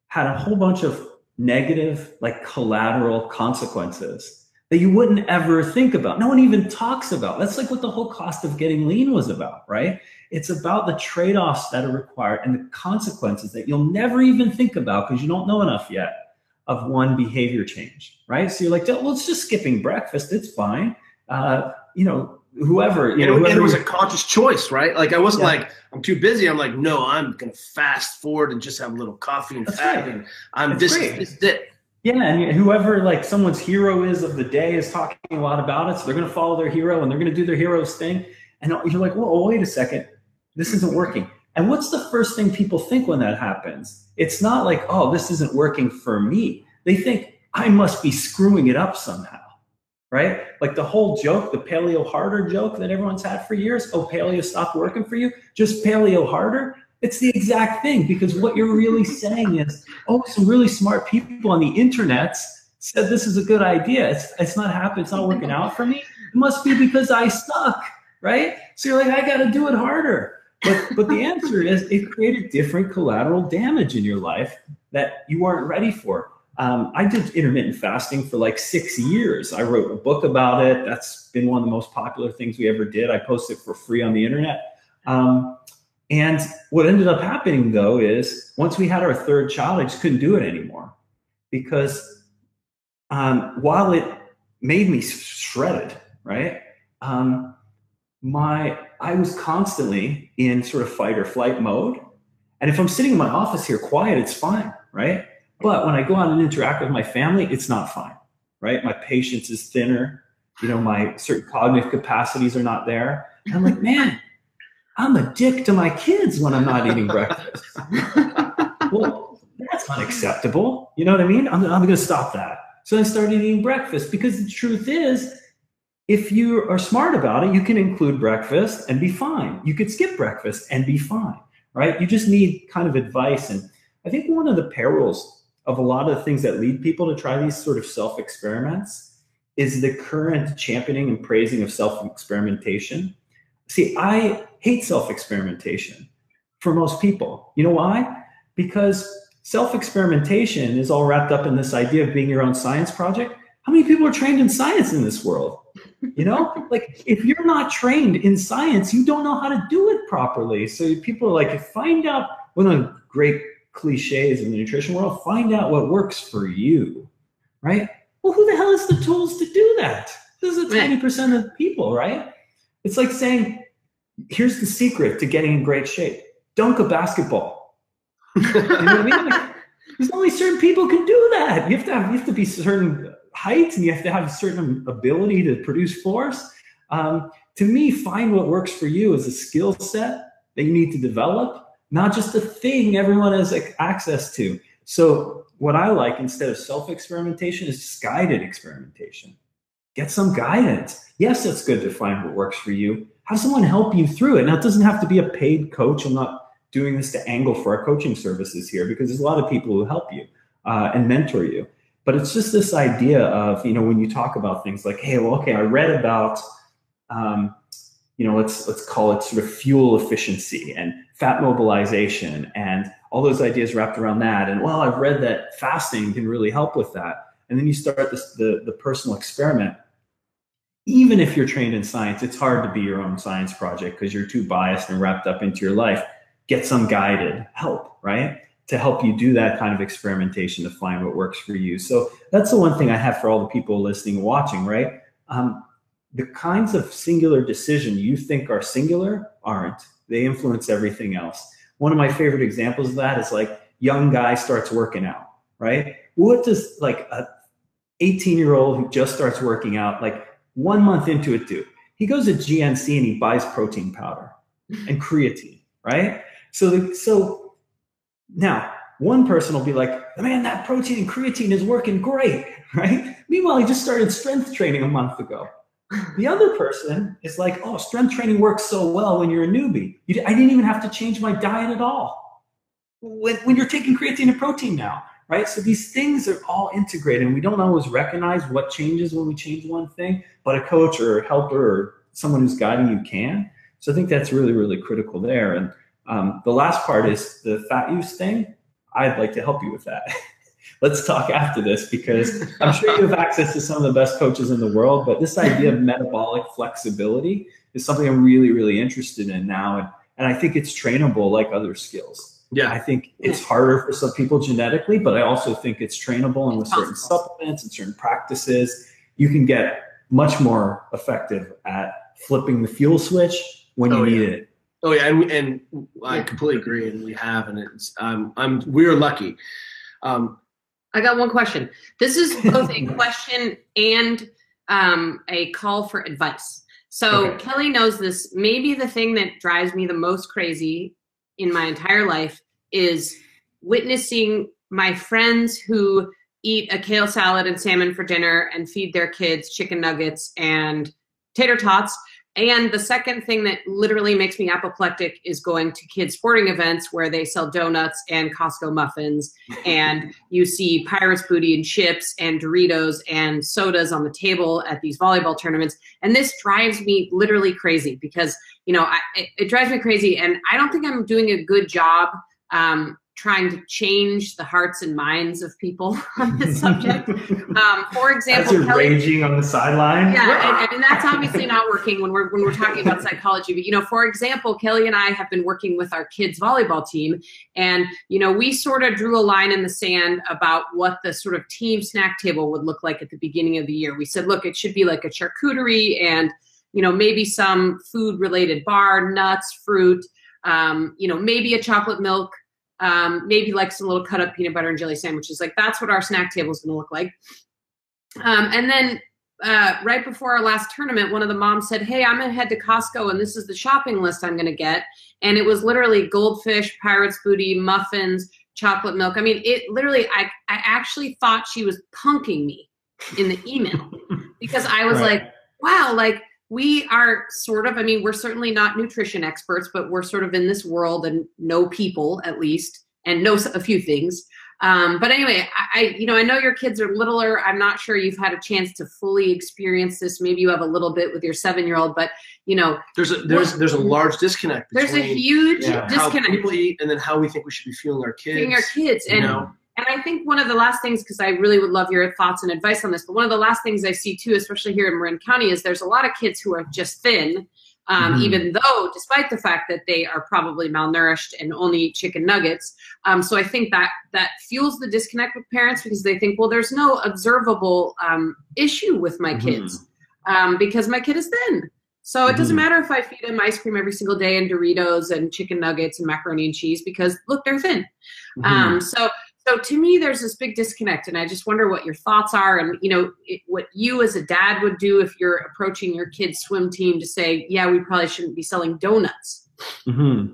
had a whole bunch of negative, like collateral consequences that you wouldn't ever think about. No one even talks about. That's like what the whole cost of getting lean was about, right? It's about the trade offs that are required and the consequences that you'll never even think about because you don't know enough yet of one behavior change, right? So you're like, well, it's just skipping breakfast. It's fine. Uh, you know, whoever, you know, it- and it was a conscious choice, right? Like I wasn't Yeah. like I'm too busy. I'm like, no, I'm gonna fast forward and just have a little coffee and That's fat, right. and I'm That's this, this. Yeah, and whoever like someone's hero is of the day is talking a lot about it, so they're to follow their hero and they're to do their hero's thing. And you're like, whoa, oh, wait a second, this isn't working. And what's the first thing people think when that happens? It's not like, oh, this isn't working for me. They think I must be screwing it up somehow, right? Like the whole joke, the paleo harder joke that everyone's had for years. Oh, paleo stopped working for you. Just paleo harder. It's the exact thing because what you're really saying is, oh, some really smart people on the internet said this is a good idea. It's, it's not happening. It's not working out for me. It must be because I suck, right? So you're like, I got to do it harder. But but the answer is it created different collateral damage in your life that you weren't ready for. Um, I did intermittent fasting for like six years. I wrote a book about it. That's been one of the most popular things we ever did. I posted for free on the internet. Um, and what ended up happening though is once we had our third child, I just couldn't do it anymore because um, while it made me shredded, right? Um, my I was constantly in sort of fight or flight mode, and if I'm sitting in my office here quiet, it's fine, right? But when I go out and interact with my family, it's not fine, right? My patience is thinner. You know, my certain cognitive capacities are not there. And I'm like, man, I'm a dick to my kids when I'm not eating breakfast. well, that's unacceptable. You know what I mean? I'm, I'm going to stop that. So I started eating breakfast because the truth is, if you are smart about it, you can include breakfast and be fine. You could skip breakfast and be fine, right? You just need kind of advice. And I think one of the perils of a lot of the things that lead people to try these sort of self experiments is the current championing and praising of self experimentation. See, I hate self experimentation for most people. You know why? Because self experimentation is all wrapped up in this idea of being your own science project. How many people are trained in science in this world? You know, like if you're not trained in science, you don't know how to do it properly. So people are like, find out one of the great cliches in the nutrition world, find out what works for you, right? Well, who the hell has the tools to do that? This is a Right. tiny percent of people, right? It's like saying, here's the secret to getting in great shape. Dunk a basketball. You know I mean? Like, there's only certain people can do that. You have to have you have to be certain height and you have to have a certain ability to produce force. Um, to me, find what works for you is a skill set that you need to develop, not just a thing everyone has access to. So what I like instead of self-experimentation is just guided experimentation. Get some guidance. Yes, it's good to find what works for you. Have someone help you through it. Now it doesn't have to be a paid coach. I'm not doing this to angle for our coaching services here because there's a lot of people who help you uh, and mentor you. But it's just this idea of, you know, when you talk about things like, hey, well, okay, I read about, um, you know, let's let's call it sort of fuel efficiency and fat mobilization and all those ideas wrapped around that. And well, I've read that fasting can really help with that. And then you start this the, the personal experiment. Even if you're trained in science, it's hard to be your own science project because you're too biased and wrapped up into your life. Get some guided help, right? To help you do that kind of experimentation to find what works for you. So that's the one thing I have for all the people listening and watching, right? Um, the kinds of singular decision you think are singular aren't. They influence everything else. One of my favorite examples of that is like young guy starts working out, right? What does like a 18 year old who just starts working out, like one month into it, do? He goes to GNC and he buys protein powder and creatine, right? So, the, so now one person will be like, man, that protein and creatine is working great, right? Meanwhile, he just started strength training a month ago. The other person is like, oh, strength training works so well when you're a newbie. You, I didn't even have to change my diet at all. When, when you're taking creatine and protein now, right? So these things are all integrated, and we don't always recognize what changes when we change one thing, but a coach or a helper or someone who's guiding you can. So I think that's really, really critical there. And Um, the last part is the fat use thing. I'd like to help you with that. Let's talk after this because I'm sure you have access to some of the best coaches in the world, but this idea of metabolic flexibility is something I'm really, really interested in now. And, and I think it's trainable like other skills. Yeah. I think it's harder for some people genetically, but I also think it's trainable and with certain supplements and certain practices, you can get much more effective at flipping the fuel switch when you Oh, need yeah. it. Oh yeah, and and I completely agree, and we have, and it's um, I'm we're lucky. Um, I got one question. This is both a question and um, a call for advice. So Okay. Kelly knows this. Maybe the thing that drives me the most crazy in my entire life is witnessing my friends who eat a kale salad and salmon for dinner and feed their kids chicken nuggets and tater tots. And the second thing that literally makes me apoplectic is going to kids' sporting events where they sell donuts and Costco muffins and you see Pirates booty and chips and Doritos and sodas on the table at these volleyball tournaments. And this drives me literally crazy because, you know, I, it, it drives me crazy. And I don't think I'm doing a good job um, trying to change the hearts and minds of people on this subject. Um, for As example, you're Kelly, raging on the sideline. yeah, and, and that's obviously not working when we're when we're talking about psychology. But you know, for example, Kelly and I have been working with our kids volleyball team, and you know, we sort of drew a line in the sand about what the sort of team snack table would look like at the beginning of the year. We said, look, it should be like a charcuterie and you know maybe some food related bar, nuts, fruit, um, you know, maybe a chocolate milk. Um, maybe like some little cut up peanut butter and jelly sandwiches. Like that's what our snack table is going to look like. Um, and then uh, right before our last tournament, one of the moms said, Hey, I'm going to head to Costco and this is the shopping list I'm going to get. And it was literally goldfish, pirate's booty, muffins, chocolate milk. I mean, it literally, I, I actually thought she was punking me in the email because I was Right. like, wow, like we are sort of, I mean, we're certainly not nutrition experts, but we're sort of in this world and know people at least and know a few things. Um, but anyway, I, I, you know, I know your kids are littler. I'm not sure you've had a chance to fully experience this. Maybe you have a little bit with your seven year old, but you know, there's a there's there's a large disconnect there's a huge Yeah. how disconnect people eat and then how we think we should be fueling our kids. between our kids. you And know, and I think one of the last things, because I really would love your thoughts and advice on this, but one of the last things I see too, especially here in Marin County, is there's a lot of kids who are just thin, um, Mhm. even though, despite the fact that they are probably malnourished and only eat chicken nuggets. Um, so I think that that fuels the disconnect with parents because they think, well, there's no observable um, issue with my Mhm. kids um, because my kid is thin. So it doesn't Mhm. matter if I feed him ice cream every single day and Doritos and chicken nuggets and macaroni and cheese because look, they're thin. Mhm. Um, so, so to me, there's this big disconnect, and I just wonder what your thoughts are, and you know, it, what you as a dad would do if you're approaching your kid's swim team to say, yeah, we probably shouldn't be selling donuts. hmm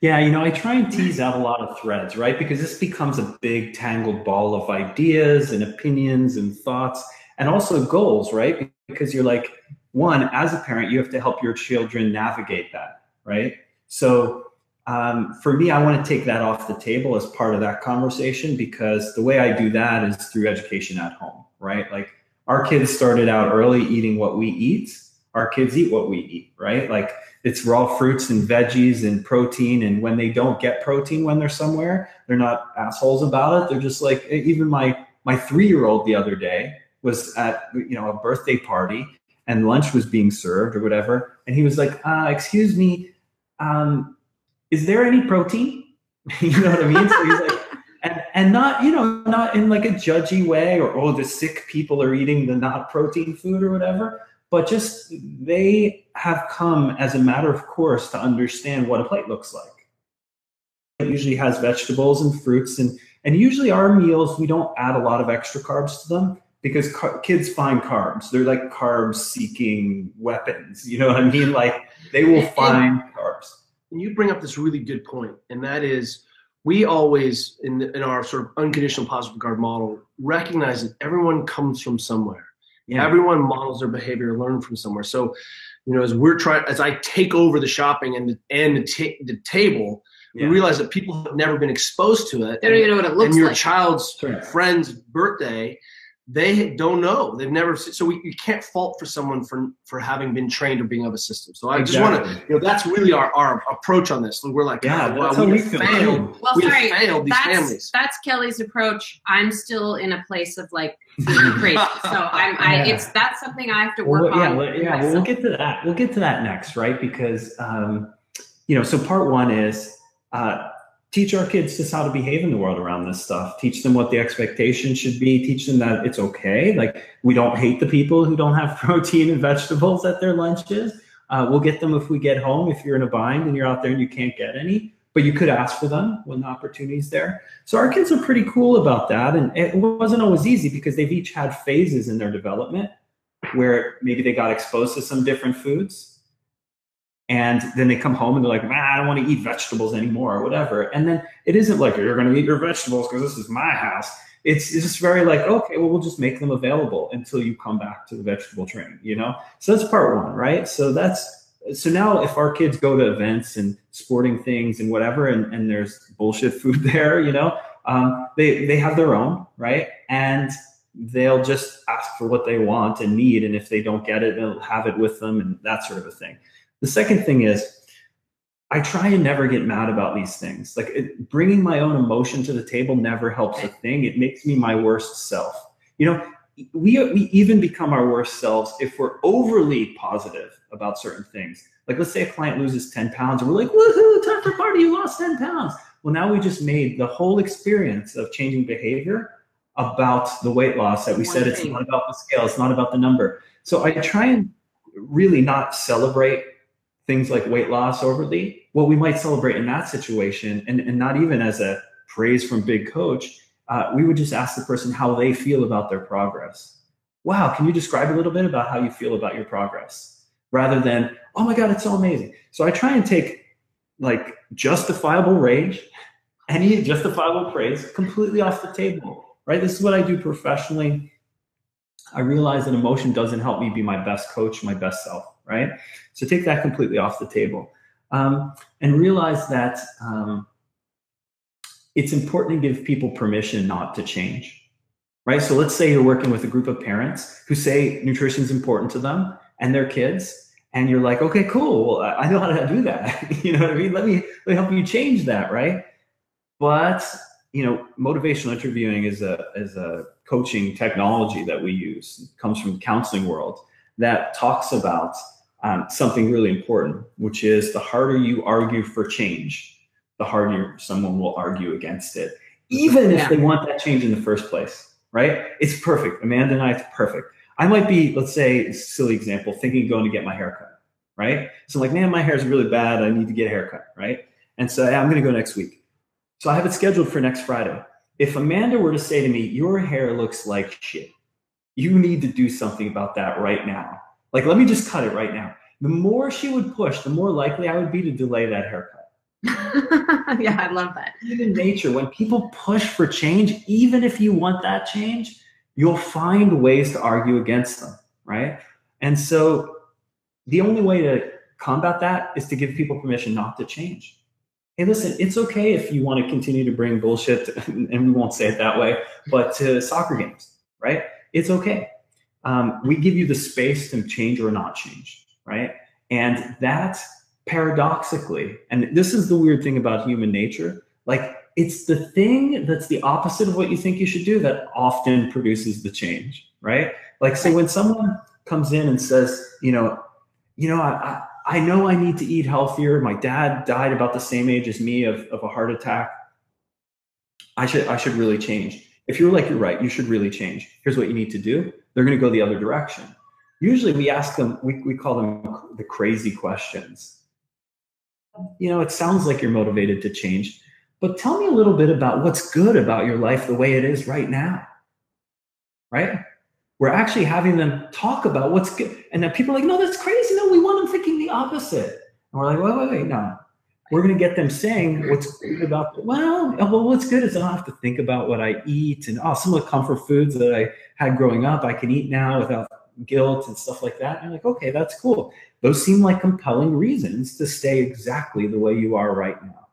Yeah, you know, I try and tease out a lot of threads, right? Because this becomes a big tangled ball of ideas and opinions and thoughts and also goals, right? Because you're like, one, as a parent, you have to help your children navigate that, right? So um, for me, I want to take that off the table as part of that conversation because the way I do that is through education at home, right? Like our kids started out early eating what we eat. Our kids eat what we eat, right? Like it's raw fruits and veggies and protein. And when they don't get protein when they're somewhere, they're not assholes about it. They're just like even my my three year old the other day was at you know a birthday party and lunch was being served or whatever, and he was like, uh, "Excuse me, um, is there any protein?" you know what I mean? So he's like. And, and not you know not in like a judgy way or oh the sick people are eating the not protein food or whatever but just they have come as a matter of course to understand what a plate looks like. It usually has vegetables and fruits, and and usually our meals we don't add a lot of extra carbs to them because car- kids find carbs. They're like carb seeking weapons. You know what I mean? Like they will find carbs. And you bring up this really good point, and that is we always in in our sort of unconditional positive regard model recognize that everyone comes from somewhere. Yeah. Everyone models their behavior, learn from somewhere. So, you know, as we're trying, as I take over the shopping and the, and the, ta- the table, Yeah. we realize that people have never been exposed to it. They don't even know what it looks like. and your like. child's Correct. friend's birthday, they don't know. They've never so we you can't fault for someone for for having been trained or being of a system. So I just want to you know that's really our, our approach on this. We're like, Yeah, God, that's we we failed. Well, we sorry, failed these that's families. that's Kelly's approach. I'm still in a place of like feeling crazy, so I'm. I, Yeah. it's that's something I have to work Well, yeah, on. well, yeah. Well, we'll get to that. We'll get to that next, right? Because um, you know, so part one is uh, teach our kids just how to behave in the world around this stuff. Teach them what the expectation should be. Teach them that it's okay. Like we don't hate the people who don't have protein and vegetables at their lunches. Uh, we'll get them if we get home. If you're in a bind and you're out there and you can't get any, but you could ask for them when the opportunity's there. So our kids are pretty cool about that, and it wasn't always easy because they've each had phases in their development where maybe they got exposed to some different foods and then they come home and they're like, I don't want to eat vegetables anymore or whatever. And then it isn't like you're going to eat your vegetables because this is my house. It's, it's just very like, okay, well, we'll just make them available until you come back to the vegetable train, you know? So that's part one, right? So that's, so now if our kids go to events and sporting things and whatever, and, and there's bullshit food there, you know, um, they, they have their own, right? And they'll just ask for what they want and need. And if they don't get it, they'll have it with them and that sort of a thing. The second thing is, I try and never get mad about these things. Like it, bringing my own emotion to the table never helps a thing. It makes me my worst self. You know, we we even become our worst selves if we're overly positive about certain things. Like let's say a client loses 10 pounds and we're like, woohoo, time for party, you lost 10 pounds. Well, now we just made the whole experience of changing behavior about the weight loss that we said it's not about the scale, it's not about the number. So I try and really not celebrate things like weight loss overly. What we might celebrate in that situation, and, and not even as a praise from big coach, uh, we would just ask the person how they feel about their progress. Wow, can you describe a little bit about how you feel about your progress? Rather than, oh my God, it's so amazing. So I try and take like justifiable rage, any justifiable praise completely off the table, right? This is what I do professionally. I realize that emotion doesn't help me be my best coach, my best self, right? So take that completely off the table. Um, and realize that um, it's important to give people permission not to change, right? So let's say you're working with a group of parents who say nutrition is important to them and their kids, and you're like, okay, cool, well, I know how to do that. you know what I mean? Let me let me help you change that, right? But you know, motivational interviewing is a is a coaching technology that we use. It comes from the counseling world that talks about um, something really important, which is the harder you argue for change, the harder someone will argue against it, even if they want that change in the first place. Right? It's perfect. Amanda and I, it's perfect. I might be, let's say, silly example, thinking going to get my hair cut. Right? So I'm like, man, my hair is really bad. I need to get a haircut. Right? And so yeah, I'm going to go next week. So I have it scheduled for next Friday. If Amanda were to say to me, Your hair looks like shit, you need to do something about that right now. Like, let me just cut it right now. The more she would push, the more likely I would be to delay that haircut. yeah, I love that. Human nature, when people push for change, even if you want that change, you'll find ways to argue against them, right? And so the only way to combat that is to give people permission not to change. Hey, listen, it's okay if you want to continue to bring bullshit, and we won't say it that way, but to soccer games, right? It's okay. Um, we give you the space to change or not change, right? And that paradoxically, and this is the weird thing about human nature, like it's the thing that's the opposite of what you think you should do that often produces the change, right? Like, so when someone comes in and says, you know, you know, I, I, I know I need to eat healthier. My dad died about the same age as me of, of a heart attack. I should, I should really change. If you're like, you're right, you should really change. Here's what you need to do. They're going to go the other direction. Usually we ask them, we, we call them the crazy questions. You know, it sounds like you're motivated to change, but tell me a little bit about what's good about your life the way it is right now. Right? We're actually having them talk about what's good. And then people are like, no, that's crazy. No, we want them thinking the opposite. And we're like, wait, wait, wait, no. We're going to get them saying what's good about, well, well, what's good is I don't have to think about what I eat and oh, some of the comfort foods that I had growing up, I can eat now without guilt and stuff like that. And I'm like, okay, that's cool. Those seem like compelling reasons to stay exactly the way you are right now.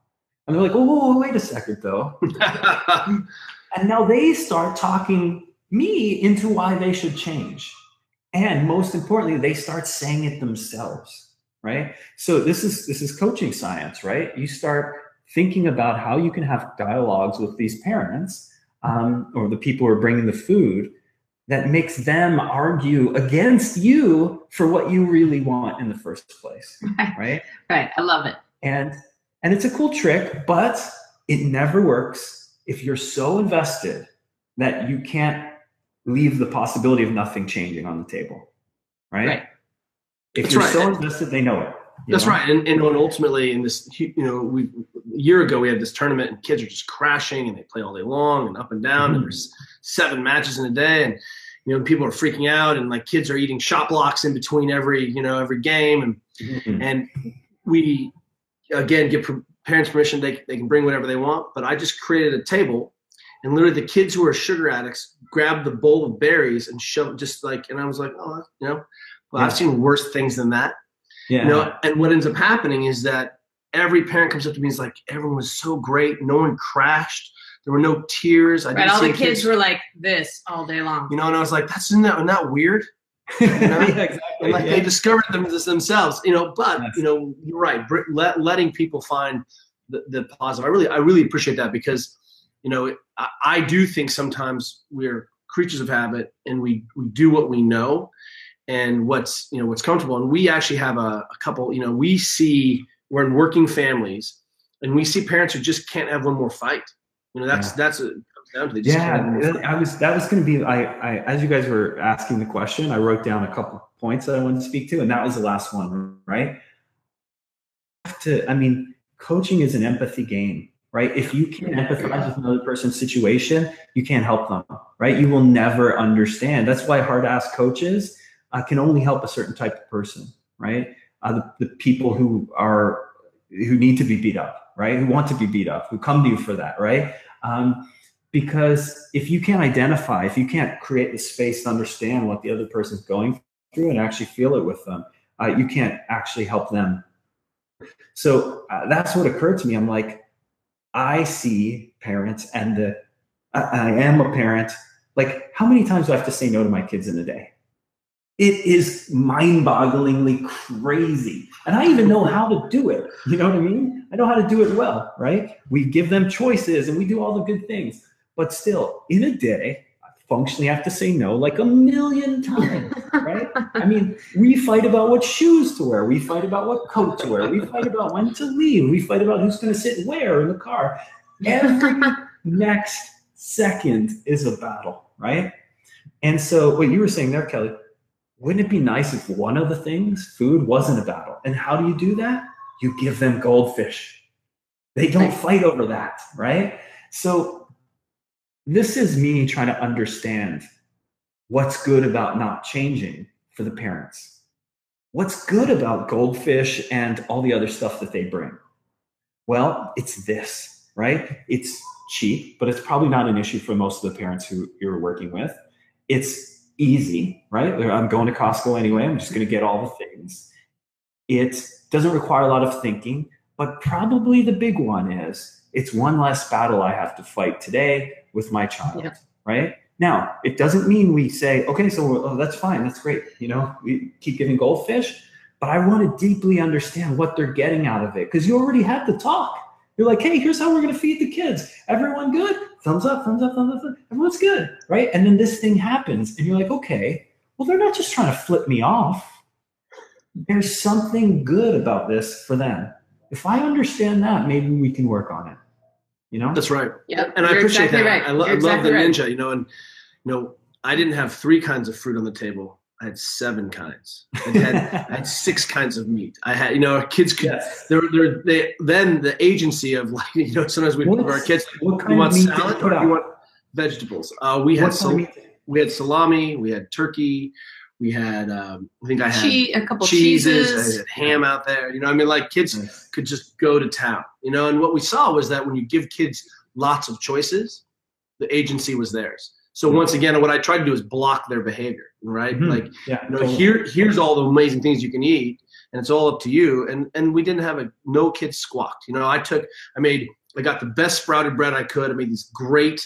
And they're like, oh, whoa, whoa, wait a second, though. And now they start talking me into why they should change. And most importantly, they start saying it themselves, right? So this is this is coaching science, right? You start thinking about how you can have dialogues with these parents um, or the people who are bringing the food that makes them argue against you for what you really want in the first place, right? Right. I love it. and and it's a cool trick but it never works if you're so invested that you can't leave the possibility of nothing changing on the table right, Right. If That's you're right. so invested they know it That's know? right. And, and ultimately in this, you know, we a year ago we had this tournament and kids are just crashing and they play all day long and up and down and there's seven matches in a day and you know people are freaking out and like kids are eating Shot Bloks in between every you know every game and Mhm. and we again give parents permission they, they can bring whatever they want but i just created a table and literally the kids who are sugar addicts grabbed the bowl of berries and shoved just like and i was like oh you know well i've seen worse things than that. Yeah. you know and what ends up happening is that every parent comes up to me and is like everyone was so great. No one crashed. There were no tears. I Right. All the kids. were like this all day long. you know and i was like that's isn't that, isn't that weird? Yeah, exactly and like yeah. they discovered them this themselves you know but Yes. you know you're right. Br- let, letting people find the, the positive. I really i really appreciate that because you know I, I do think sometimes we're creatures of habit and we we do what we know and what's you know what's comfortable. And we actually have a, a couple you know we see we're in working families and we see parents who just can't have one more fight. You know that's Yeah. that's what it comes down to. They just can't have one more yeah i was that was going to be I, I as you guys were asking the question i wrote down a couple points that i wanted to speak to and that was the last one right? Have to i mean coaching is an empathy game right? If you can't empathize with another person's situation you can't help them right? You will never understand. That's why hard ass coaches uh, can only help a certain type of person right? Uh, the, the people who are who need to be beat up right? Who want to be beat up who come to you for that right? Um, because if you can't identify if you can't create the space to understand what the other person's going through and actually feel it with them uh, you can't actually help them. So uh, that's what occurred to me. I'm like i see parents and the I, I am a parent. Like how many times do i have to say no to my kids in a day it is mind-bogglingly crazy. And i even know how to do it. You know what i mean? I know how to do it well right? We give them choices and we do all the good things. But still in a day i functionally have to say no like a million times right? I mean we fight about what shoes to wear. We fight about what coat to wear. We fight about when to leave. We fight about who's going to sit where in the car. Every next second is a battle right? And so what you were saying there kelly wouldn't it be nice if one of the things food wasn't a battle? And how do you do that? You give them goldfish. They don't fight over that right? So this is me trying to understand what's good about not changing for the parents. What's good about goldfish and all the other stuff that they bring? Well it's this right? It's cheap but it's probably not an issue for most of the parents who you're working with. It's easy right? I'm going to costco anyway i'm just going to get all the things. It doesn't require a lot of thinking but probably the big one is it's one less battle i have to fight today with my child Yeah. right? Now it doesn't mean we say okay so oh, that's fine that's great you know? We keep giving goldfish but i want to deeply understand what they're getting out of it because you already had the talk you're like hey here's how we're going to feed the kids everyone good thumbs up thumbs up thumbs up thumbs up. everyone's good right and then this thing happens and you're like okay well they're not just trying to flip me off there's something good about this for them if i understand that maybe we can work on it you know that's right Yep. and I You're appreciate exactly that. Right. I, lo- You're I love the right. ninja, you know, and you know, I didn't have three kinds of fruit on the table. I had seven kinds. I had, I had six kinds of meat. I had, you know, our kids could. yes. They're, they're, they then the agency of like, you know, sometimes we have our kids. what You kind want of meat did salad you put or out? you want vegetables? Uh, we had What kind sal- we had salami, we had turkey, we had. Um, I think I had Che- a couple cheeses. cheeses. I had ham out there. You know, I mean, like kids Nice. could just go to town, you know. And what we saw was that when you give kids lots of choices, the agency was theirs. So Yeah. once again, what I tried to do is block their behavior, right? Mhm. Like, yeah you know, totally. here here's all the amazing things you can eat, and it's all up to you. And and we didn't have a no kids squawked. You know, I took, I made, I got the best sprouted bread I could. I made these great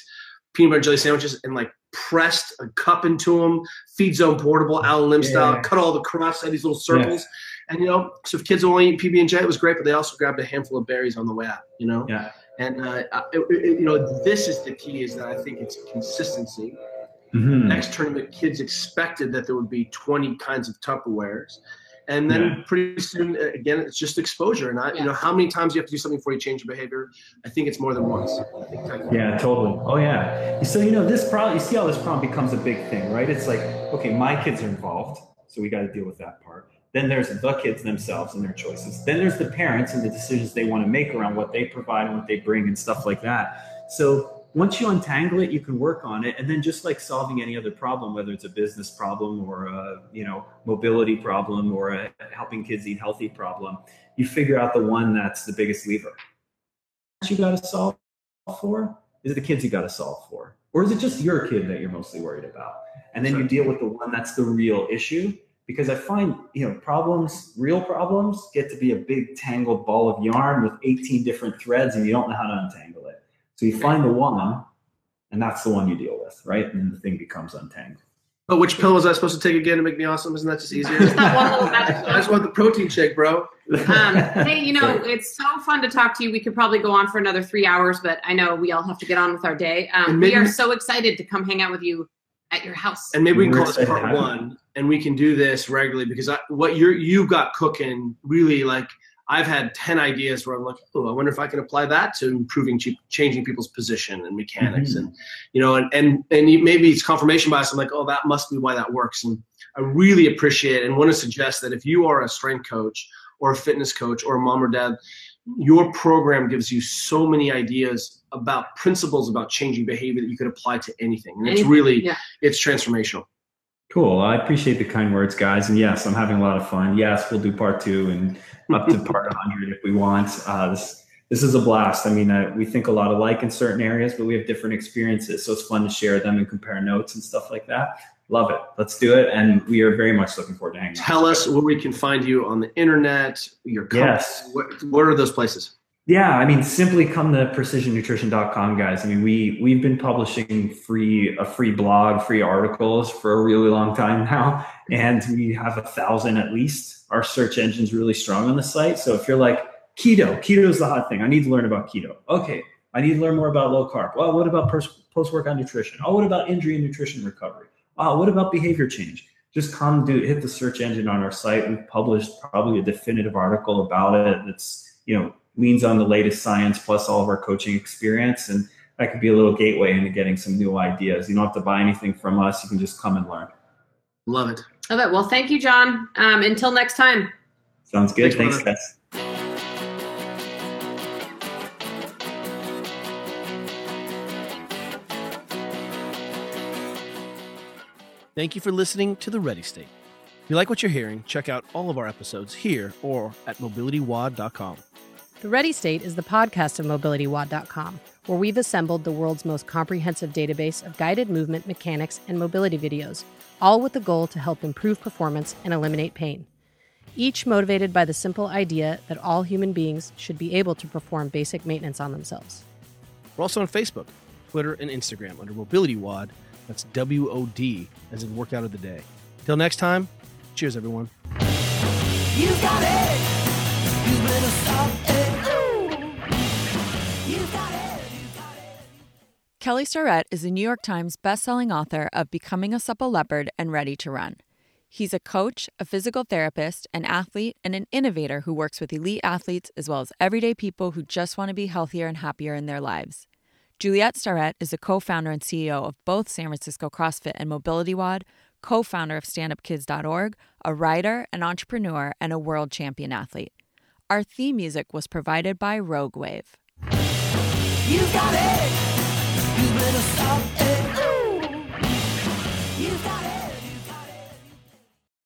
peanut butter jelly sandwiches and like pressed a cup into them, feed zone portable, Allen Lim style, cut all the crust, had these little circles. And you know, so if kids only eat PB and J, it was great, but they also grabbed a handful of berries on the way out. You know, Yeah. And uh, it, it- you know, this is the key: is that I think it's consistency. Mhm. Next tournament, kids expected that there would be 20 kinds of Tupperwares. And then Yeah. pretty soon, uh, again, it's just exposure. And I, you know, how many times you have to do something before you change your behavior? I think it's more than once. I think technically. Yeah, totally. Oh yeah. So you know this problem. You see how this problem becomes a big thing, right? It's like, okay, my kids are involved, so we got to deal with that part. Then there's the kids themselves and their choices. Then there's the parents and the decisions they want to make around what they provide and what they bring and stuff like that. So once you untangle it, you can work on it, and then just like solving any other problem, whether it's a business problem or a you know mobility problem or a helping kids eat healthy problem, you figure out the one that's the biggest lever. You got to solve for? Is it the kids you got to solve for? Or is it just your kid that you're mostly worried about? And then you deal with the one that's the real issue. Because I find, you know, problems, real problems, get to be a big tangled ball of yarn with 18 different threads and you don't know how to untangle it. So you find the one, and that's the one you deal with, right? And then the thing becomes untangled. But which pill was I supposed to take again to make me awesome? Isn't that just easier? That one little magic I just want the protein shake, bro. Um, hey, you know, it's so fun to talk to you. We could probably go on for another three hours, but I know we all have to get on with our day. Um, we are so excited to come hang out with you at your house. And maybe we can call this part one, and we can do this regularly because I, what you're you got cooking really like I've had ten ideas where I'm like, oh, I wonder if I can apply that to improving, ch- changing people's position and mechanics, Mhm. and you know, and and and maybe it's confirmation bias. I'm like, oh, that must be why that works, and I really appreciate and want to suggest that if you are a strength coach or a fitness coach or a mom or dad, your program gives you so many ideas about principles about changing behavior that you could apply to anything, and it's Anything, really yeah. it's transformational. Cool. I appreciate the kind words, guys. And yes, I'm having a lot of fun. Yes, we'll do part two and up to part 100 if we want. Uh, this this is a blast. I mean, uh, we think a lot alike in certain areas, but we have different experiences, so it's fun to share them and compare notes and stuff like that. Love it. Let's do it, and we are very much looking forward to hanging. out. Tell us where we can find you on the internet, your company. Yes. What, what are those places? Yeah, I mean, simply come to precisionnutrition.com, guys. I mean, we we've been publishing free a free blog, free articles for a really long time now, and we have a thousand at least. Our search engine's really strong on the site. So if you're like keto, keto is the hot thing. I need to learn about keto. Okay, I need to learn more about low carb. Well, what about post workout nutrition? Oh, what about injury and nutrition recovery? Oh, what about behavior change? Just come do hit the search engine on our site. We've published probably a definitive article about it. That's you know leans on the latest science plus all of our coaching experience, and that could be a little gateway into getting some new ideas. You don't have to buy anything from us. You can just come and learn. Love it. Love it. Well, thank you, John. Um, until next time. Sounds good. Thanks, Thanks, guys. Thank you for listening to The Ready State. If you like what you're hearing, check out all of our episodes here or at mobilitywod.com. The Ready State is the podcast of MobilityWOD.com, where we've assembled the world's most comprehensive database of guided movement, mechanics, and mobility videos, all with the goal to help improve performance and eliminate pain. Each motivated by the simple idea that all human beings should be able to perform basic maintenance on themselves. We're also on Facebook, Twitter, and Instagram under Mobility WOD. That's W O D, as in workout of the day. Till next time, cheers, everyone. Kelly Starrett is a New York Times bestselling author of Becoming a Supple Leopard and Ready to Run. He's a coach, a physical therapist, an athlete, and an innovator who works with elite athletes as well as everyday people who just want to be healthier and happier in their lives. Juliet Starrett is a co founder and CEO of both San Francisco CrossFit and Mobility WOD, co founder of StandUpKids.org, a writer, an entrepreneur, and a world champion athlete. Our theme music was provided by Rogue Wave. You got it gonna stop